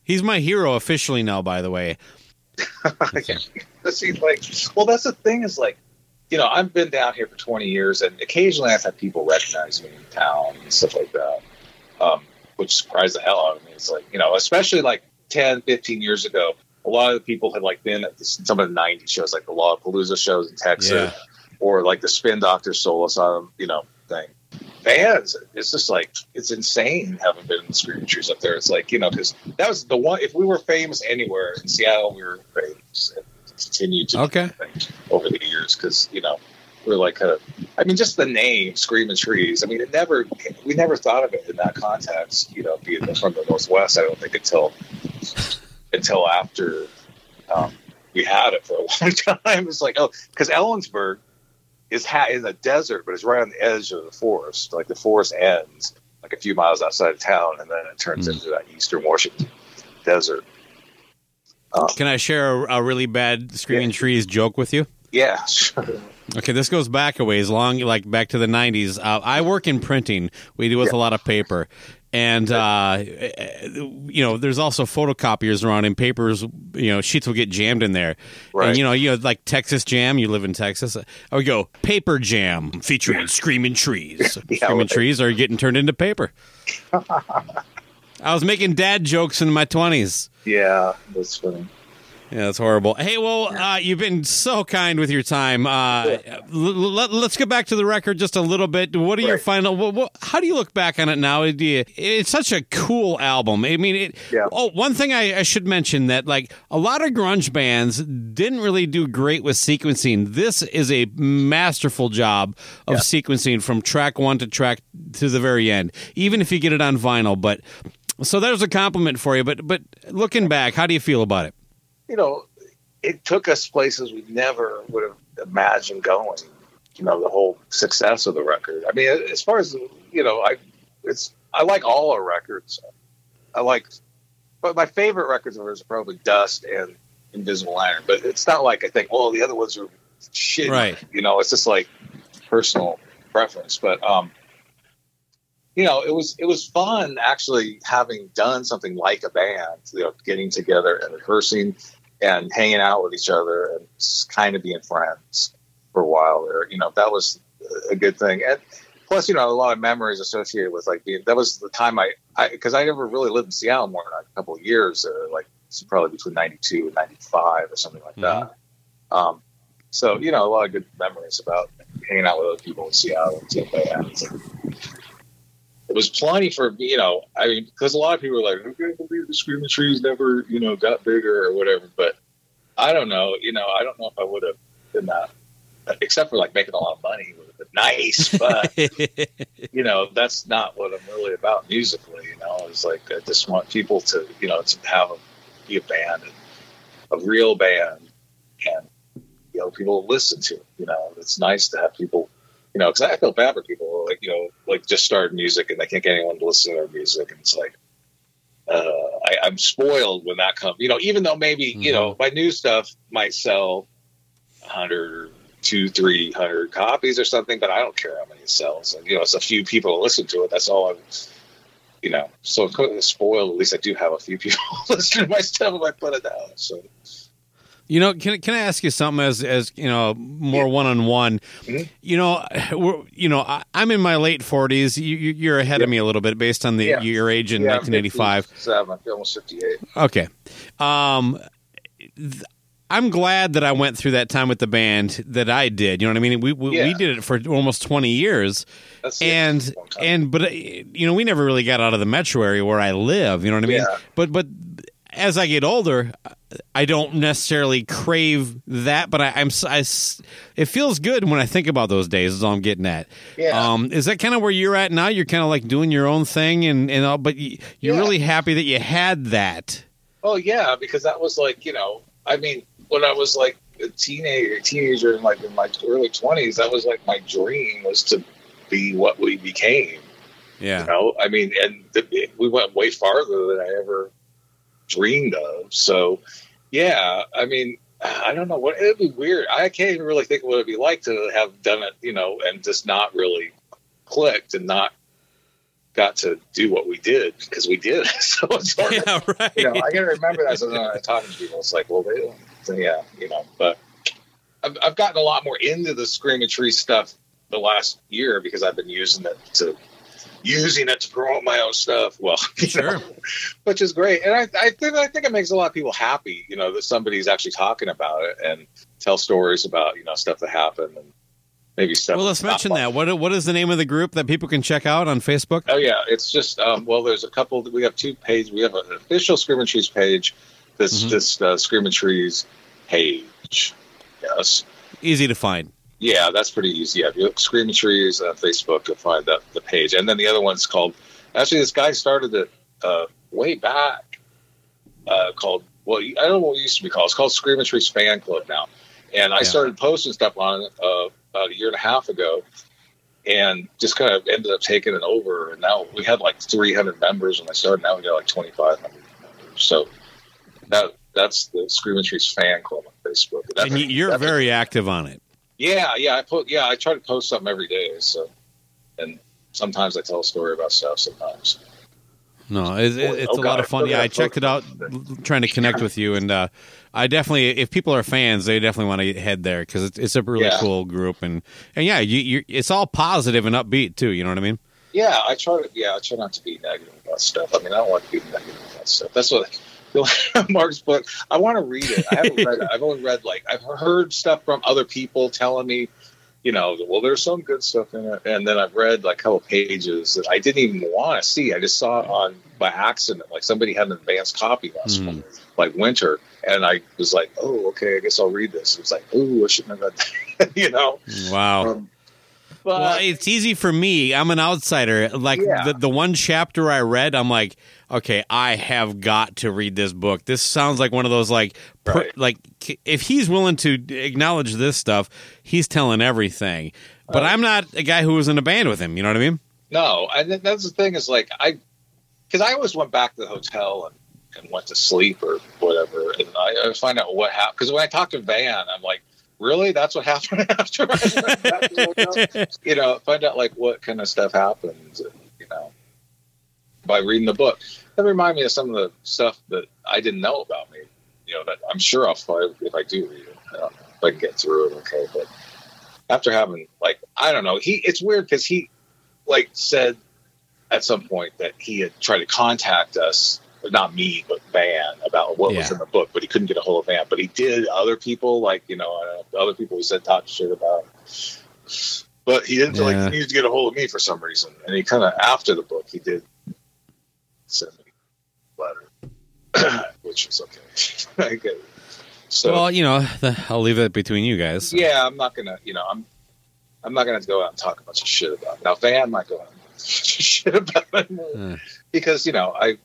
he's my hero officially now. By the way, *laughs* *laughs* See, like, well, that's the thing is like, you know, I've been down here for 20 years, and occasionally I've had people recognize me in town and stuff like that, um, which surprised the hell out of me. It's like, you know, especially like 10, 15 years ago, a lot of the people had like been at some of the 90s shows, like the Lollapalooza shows in Texas, Yeah. or like the Spin Doctor Soul Asylum, you know, thing. Fans, it's just like it's insane having been in the Screaming Trees up there. It's like you know because that was the one. If we were famous anywhere in Seattle, we were famous and continued to Okay. over the years because you know are like kind of. I mean, just the name Screaming Trees. I mean, it never we never thought of it in that context. You know, being from the Northwest, I don't think until until after um, we had it for a *laughs* long time. It's like oh, because Ellensburg is ha- in the desert, but it's right on the edge of the forest. Like the forest ends like a few miles outside of town, and then it turns Hmm. into that eastern Washington desert. can I share a, a really bad screaming Yeah. trees joke with you? Yeah, *laughs* sure. Okay, this goes back a ways, long like back to the '90s. Uh, I work in printing. We deal with a lot of paper, and uh, you know, there's also photocopiers around, and papers. You know, sheets will get jammed in there. Right. And you know, you know, like Texas Jam. You live in Texas. I would go Paper Jam featuring Screaming Trees. *laughs* Yeah, Screaming right. Trees are getting turned into paper. *laughs* I was making dad jokes in my twenties. yeah, that's funny. Yeah, that's horrible. Hey, well, uh, you've been so kind with your time. Uh, l- let, us get back to the record just a little bit. What are your final? What, what, how do you look back on it now? Do you, it's such a cool album. I mean, it, Yeah. oh, one thing I, I should mention that like a lot of grunge bands didn't really do great with sequencing. This is a masterful job of sequencing from track one to track to the very end, even if you get it on vinyl. But so there's a compliment for you. But but looking back, how do you feel about it? You know, it took us places we never would have imagined going. You know, the whole success of the record. I mean, as far as you know, I it's I like all our records. I like, but my favorite records of are probably Dust and Invisible Iron. But it's not like I think, oh, the other ones are shit. Right. You know, it's just like personal preference. But um, you know, it was it was fun actually having done something like a band. You know, getting together and rehearsing and hanging out with each other and kind of being friends for a while there. You know, that was a good thing. And plus, you know, a lot of memories associated with like being, that was the time I, I, cause I never really lived in Seattle more than a couple of years, uh, like probably between 92 and 95 or something like that. Um, so, you know, a lot of good memories about hanging out with other people in Seattle and stuff like that. It was plenty for you know. I mean, because a lot of people are like, "I can't believe the Screaming Trees never, you know, got bigger or whatever." But I don't know. You know, I don't know if I would have been that, except for like making a lot of money. It would have been nice, but *laughs* you know, that's not what I'm really about musically. You know, it's like I just want people to, you know, to have a, be a band, a real band, and you know, people to listen to. You know, it's nice to have people. You know, because I feel bad for people who, like you know, like just start music and they can't get anyone to listen to their music, and it's like, uh, I, I'm spoiled when that comes. You know, even though maybe you know my new stuff might sell hundred, two, three hundred copies or something, but I don't care how many it sells. And, you know, it's a few people listen to it. That's all I'm. You know, so I'm spoiled. At least I do have a few people *laughs* listen to my stuff if I put it out. So You know, can can I ask you something as as you know more one on one? You know, we're, you know, I, I'm in my late forties. You, you- you're ahead of me a little bit based on the Yeah. your age in yeah, 1985. 57, almost 58. Okay, um, th- I'm glad that I went through that time with the band that I did. You know what I mean? We we, we did it for almost 20 years, That's and That's a long time. and but uh, you know we never really got out of the metro area where I live. You know what I mean? Yeah. But but as I get older, I don't necessarily crave that, but I, I'm s- I it feels good when I think about those days. Is all I'm getting at. Yeah. Um, is that kind of where you're at now? You're kind of like doing your own thing, and and all, but you're Yeah. really happy that you had that. Oh yeah, because that was like you know, I mean, when I was like a teenager, teenager in like in my early twenties, that was like my dream was to be what we became. Yeah. You know, I mean, and the, we went way farther than I ever dreamed of. So, yeah, I mean, I don't know what it'd be weird. I can't even really think of what it'd be like to have done it, you know, and just not really clicked and not got to do what we did because we did. *laughs* so it's hard. Yeah, right. You know, I gotta remember that sometimes I'm talking to people. It's like, well, they don't. So, yeah, you know, but I've, I've gotten a lot more into the Screaming Tree stuff the last year because I've been using it to using it to promote my own stuff. Well, *laughs* Sure. know, which is great, and I, I think I think it makes a lot of people happy. You know that somebody's actually talking about it and tell stories about you know stuff that happened and maybe stuff. Well, let's mention that. What what is the name of the group that people can check out on Facebook? Oh yeah, it's just um, well, there's a couple. We have two pages. We have an official Screaming Trees page. This Mhm. this uh, Screaming Trees page. Yes. Easy to find. Yeah, that's pretty easy. Yeah, if you look Screaming Trees on Facebook, you'll find that the page. And then the other one's called. Actually, this guy started it uh, way back. Uh, called well, I don't know what it used to be called. It's called Screaming Trees Fan Club now. And I Yeah. started posting stuff on it uh, about a year and a half ago, and just kind of ended up taking it over. And now we had like 300 members when I started. Now we got like 2,500 members. So that that's the Screaming Trees Fan Club on Facebook. That- And you- you're very active on it. Yeah, yeah. I put yeah. I try to post something every day. So, and sometimes I tell a story about stuff. Sometimes. No, it's, Oh, it's oh, a God, lot of fun. Yeah, I checked it out, trying to connect with you, and uh, I definitely, if people are fans, they definitely want to head there because it's, it's a really Yeah. cool group, and and yeah, you, you, it's all positive and upbeat too. You know what I mean? Yeah, I try to. Yeah, I try not to be negative about stuff. I mean, I don't want to be negative about stuff. That's what *laughs* Mark's book. I want to read it. I haven't read it. I've only read like I've heard stuff from other people telling me, you know, well, there's some good stuff in it, and then I've read like a couple pages that I didn't even want to see. I just saw it on by accident. Like somebody had an advanced copy last Hmm. month, like winter, and I was like, oh, okay, I guess I'll read this. It was like, oh, I shouldn't have read that. *laughs* you know. Wow. Um, but well, it's easy for me. I'm an outsider. Like Yeah. the the one chapter I read, I'm like, okay, I have got to read this book. This sounds like one of those like, per, Right. like if he's willing to acknowledge this stuff, he's telling everything. But uh, I'm not a guy who was in a band with him. You know what I mean? No, and that's the thing is like I, because I always went back to the hotel and, and went to sleep or whatever, and I, I find out what happened. Because when I talk to Van, I'm like, really, that's what happened *laughs* after I went back to the hotel? You know, find out like what kind of stuff happens, and, you know, by reading the book. That remind me of some of the stuff that I didn't know about me. You know, that I'm sure I'll find if I do read it. I don't know if I can get through it okay, but after having like I don't know, he it's weird because he like said at some point that he had tried to contact us, not me, but Van, about what was in the book, but he couldn't get a hold of Van. But he did other people, like you know, uh, other people he said talk shit about. But he didn't Yeah. like he needed to get a hold of me for some reason, and he kind of after the book he did send me a letter, *clears throat* which was okay. *laughs* I get it. So well, you know, I'll leave it between you guys. yeah, I'm not gonna, you know, I'm, I'm not gonna go out and talk a bunch of shit about. It. Now, Van might go out and talk *laughs* shit about it Uh. because you know, I,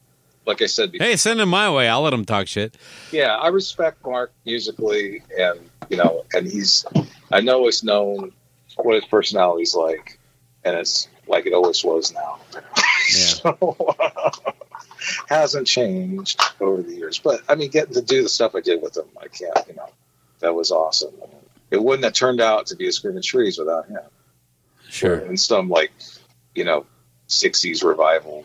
like I said, before, Hey, send him my way. I'll let him talk shit. yeah, I respect Mark musically, and you know, and he's, I know he's known what his personality's like, and it's like it always was now. *laughs* so, *laughs* hasn't changed over the years, but I mean, getting to do the stuff I did with him, I can't, you know, that was awesome. It wouldn't have turned out to be a Screaming Trees without him. Sure. And some like, you know, 60s revival,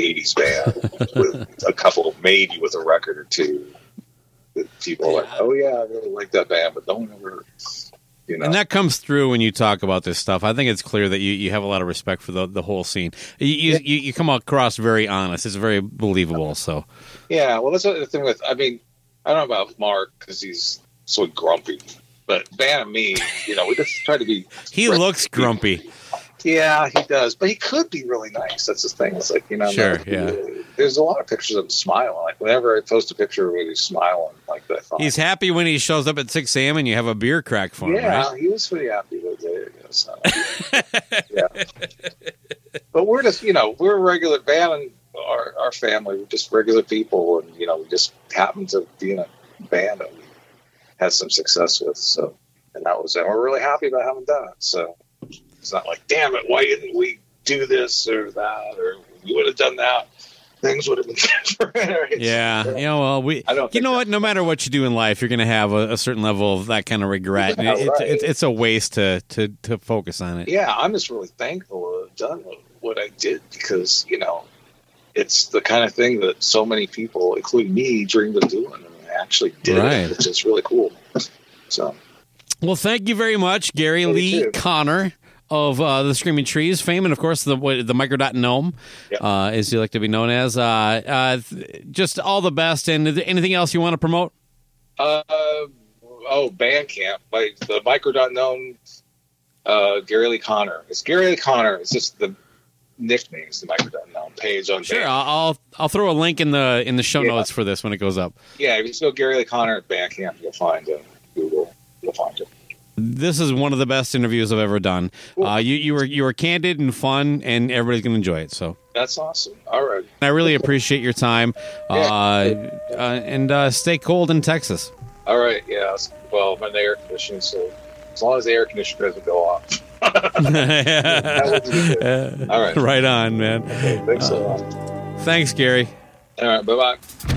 80s band with a couple, maybe with a record or two. That people are like, oh yeah, I really like that band, but don't ever, you know. And that comes through when you talk about this stuff. I think it's clear that you, you have a lot of respect for the, the whole scene. You, you, you, you come across very honest. It's very believable. So, yeah, well, that's the thing with, I mean, I don't know about Mark because he's so grumpy, but Van and me, you know, we just try to be. he looks grumpy. Yeah, he does, but he could be really nice. That's the thing. It's like you know, Sure, yeah. There's a lot of pictures of him smiling. Like whenever I post a picture where he's smiling, like that. He's happy when he shows up at 6 a.m. and you have a beer crack for him, yeah, right? he was pretty happy with it. You know, so, yeah, but we're just you know we're a regular Van and our our family. We're just regular people, and you know we just happen to be in a band. that we had some success with. So, and that was it. We're really happy about having done it. So it's not like, damn it, why didn't we do this or that, or we would have done that. Things would have been *laughs* different. Yeah, you know, well, we. I don't You know what? No matter what you do in life, you're going to have a, a certain level of that kind of regret. Yeah, it- it's, right. it's it's a waste to to to focus on it. yeah, I'm just really thankful to have done what, what I did because you know it's the kind of thing that so many people, including me, dreamed of doing, and I actually did Right. it, which is really cool. So Well, thank you very much, Gary Lee you. Conner of uh, the Screaming Trees fame, and of course the the Microdot Gnome, Yep. uh, as you like to be known as. Uh, uh, just all the best. And anything else you want to promote? Uh, oh, Bandcamp, like the Microdot Gnome, uh, Gary Lee Conner. It's Gary Lee Conner. It's just the nicknames the Microdot Gnome page on Sure, Bandcamp. I'll I'll- throw a link in the in the show Yeah. notes for this when it goes up. Yeah, if you just go Gary Lee Conner at Bandcamp, you'll find uh, Google. You'll find it. This is one of the best interviews I've ever done. Uh, you you were you were candid and fun, and everybody's going to enjoy it. So. That's awesome. All right. I really appreciate your time, uh, Yeah. uh, and uh, stay cold in Texas. All right. Yeah. Well, I'm in the air conditioning, so as long as the air conditioner doesn't go off. *laughs* *laughs* That would be good. All right. *laughs* right on, man. Okay, thanks a lot. Thanks, Gary. All right. Bye bye.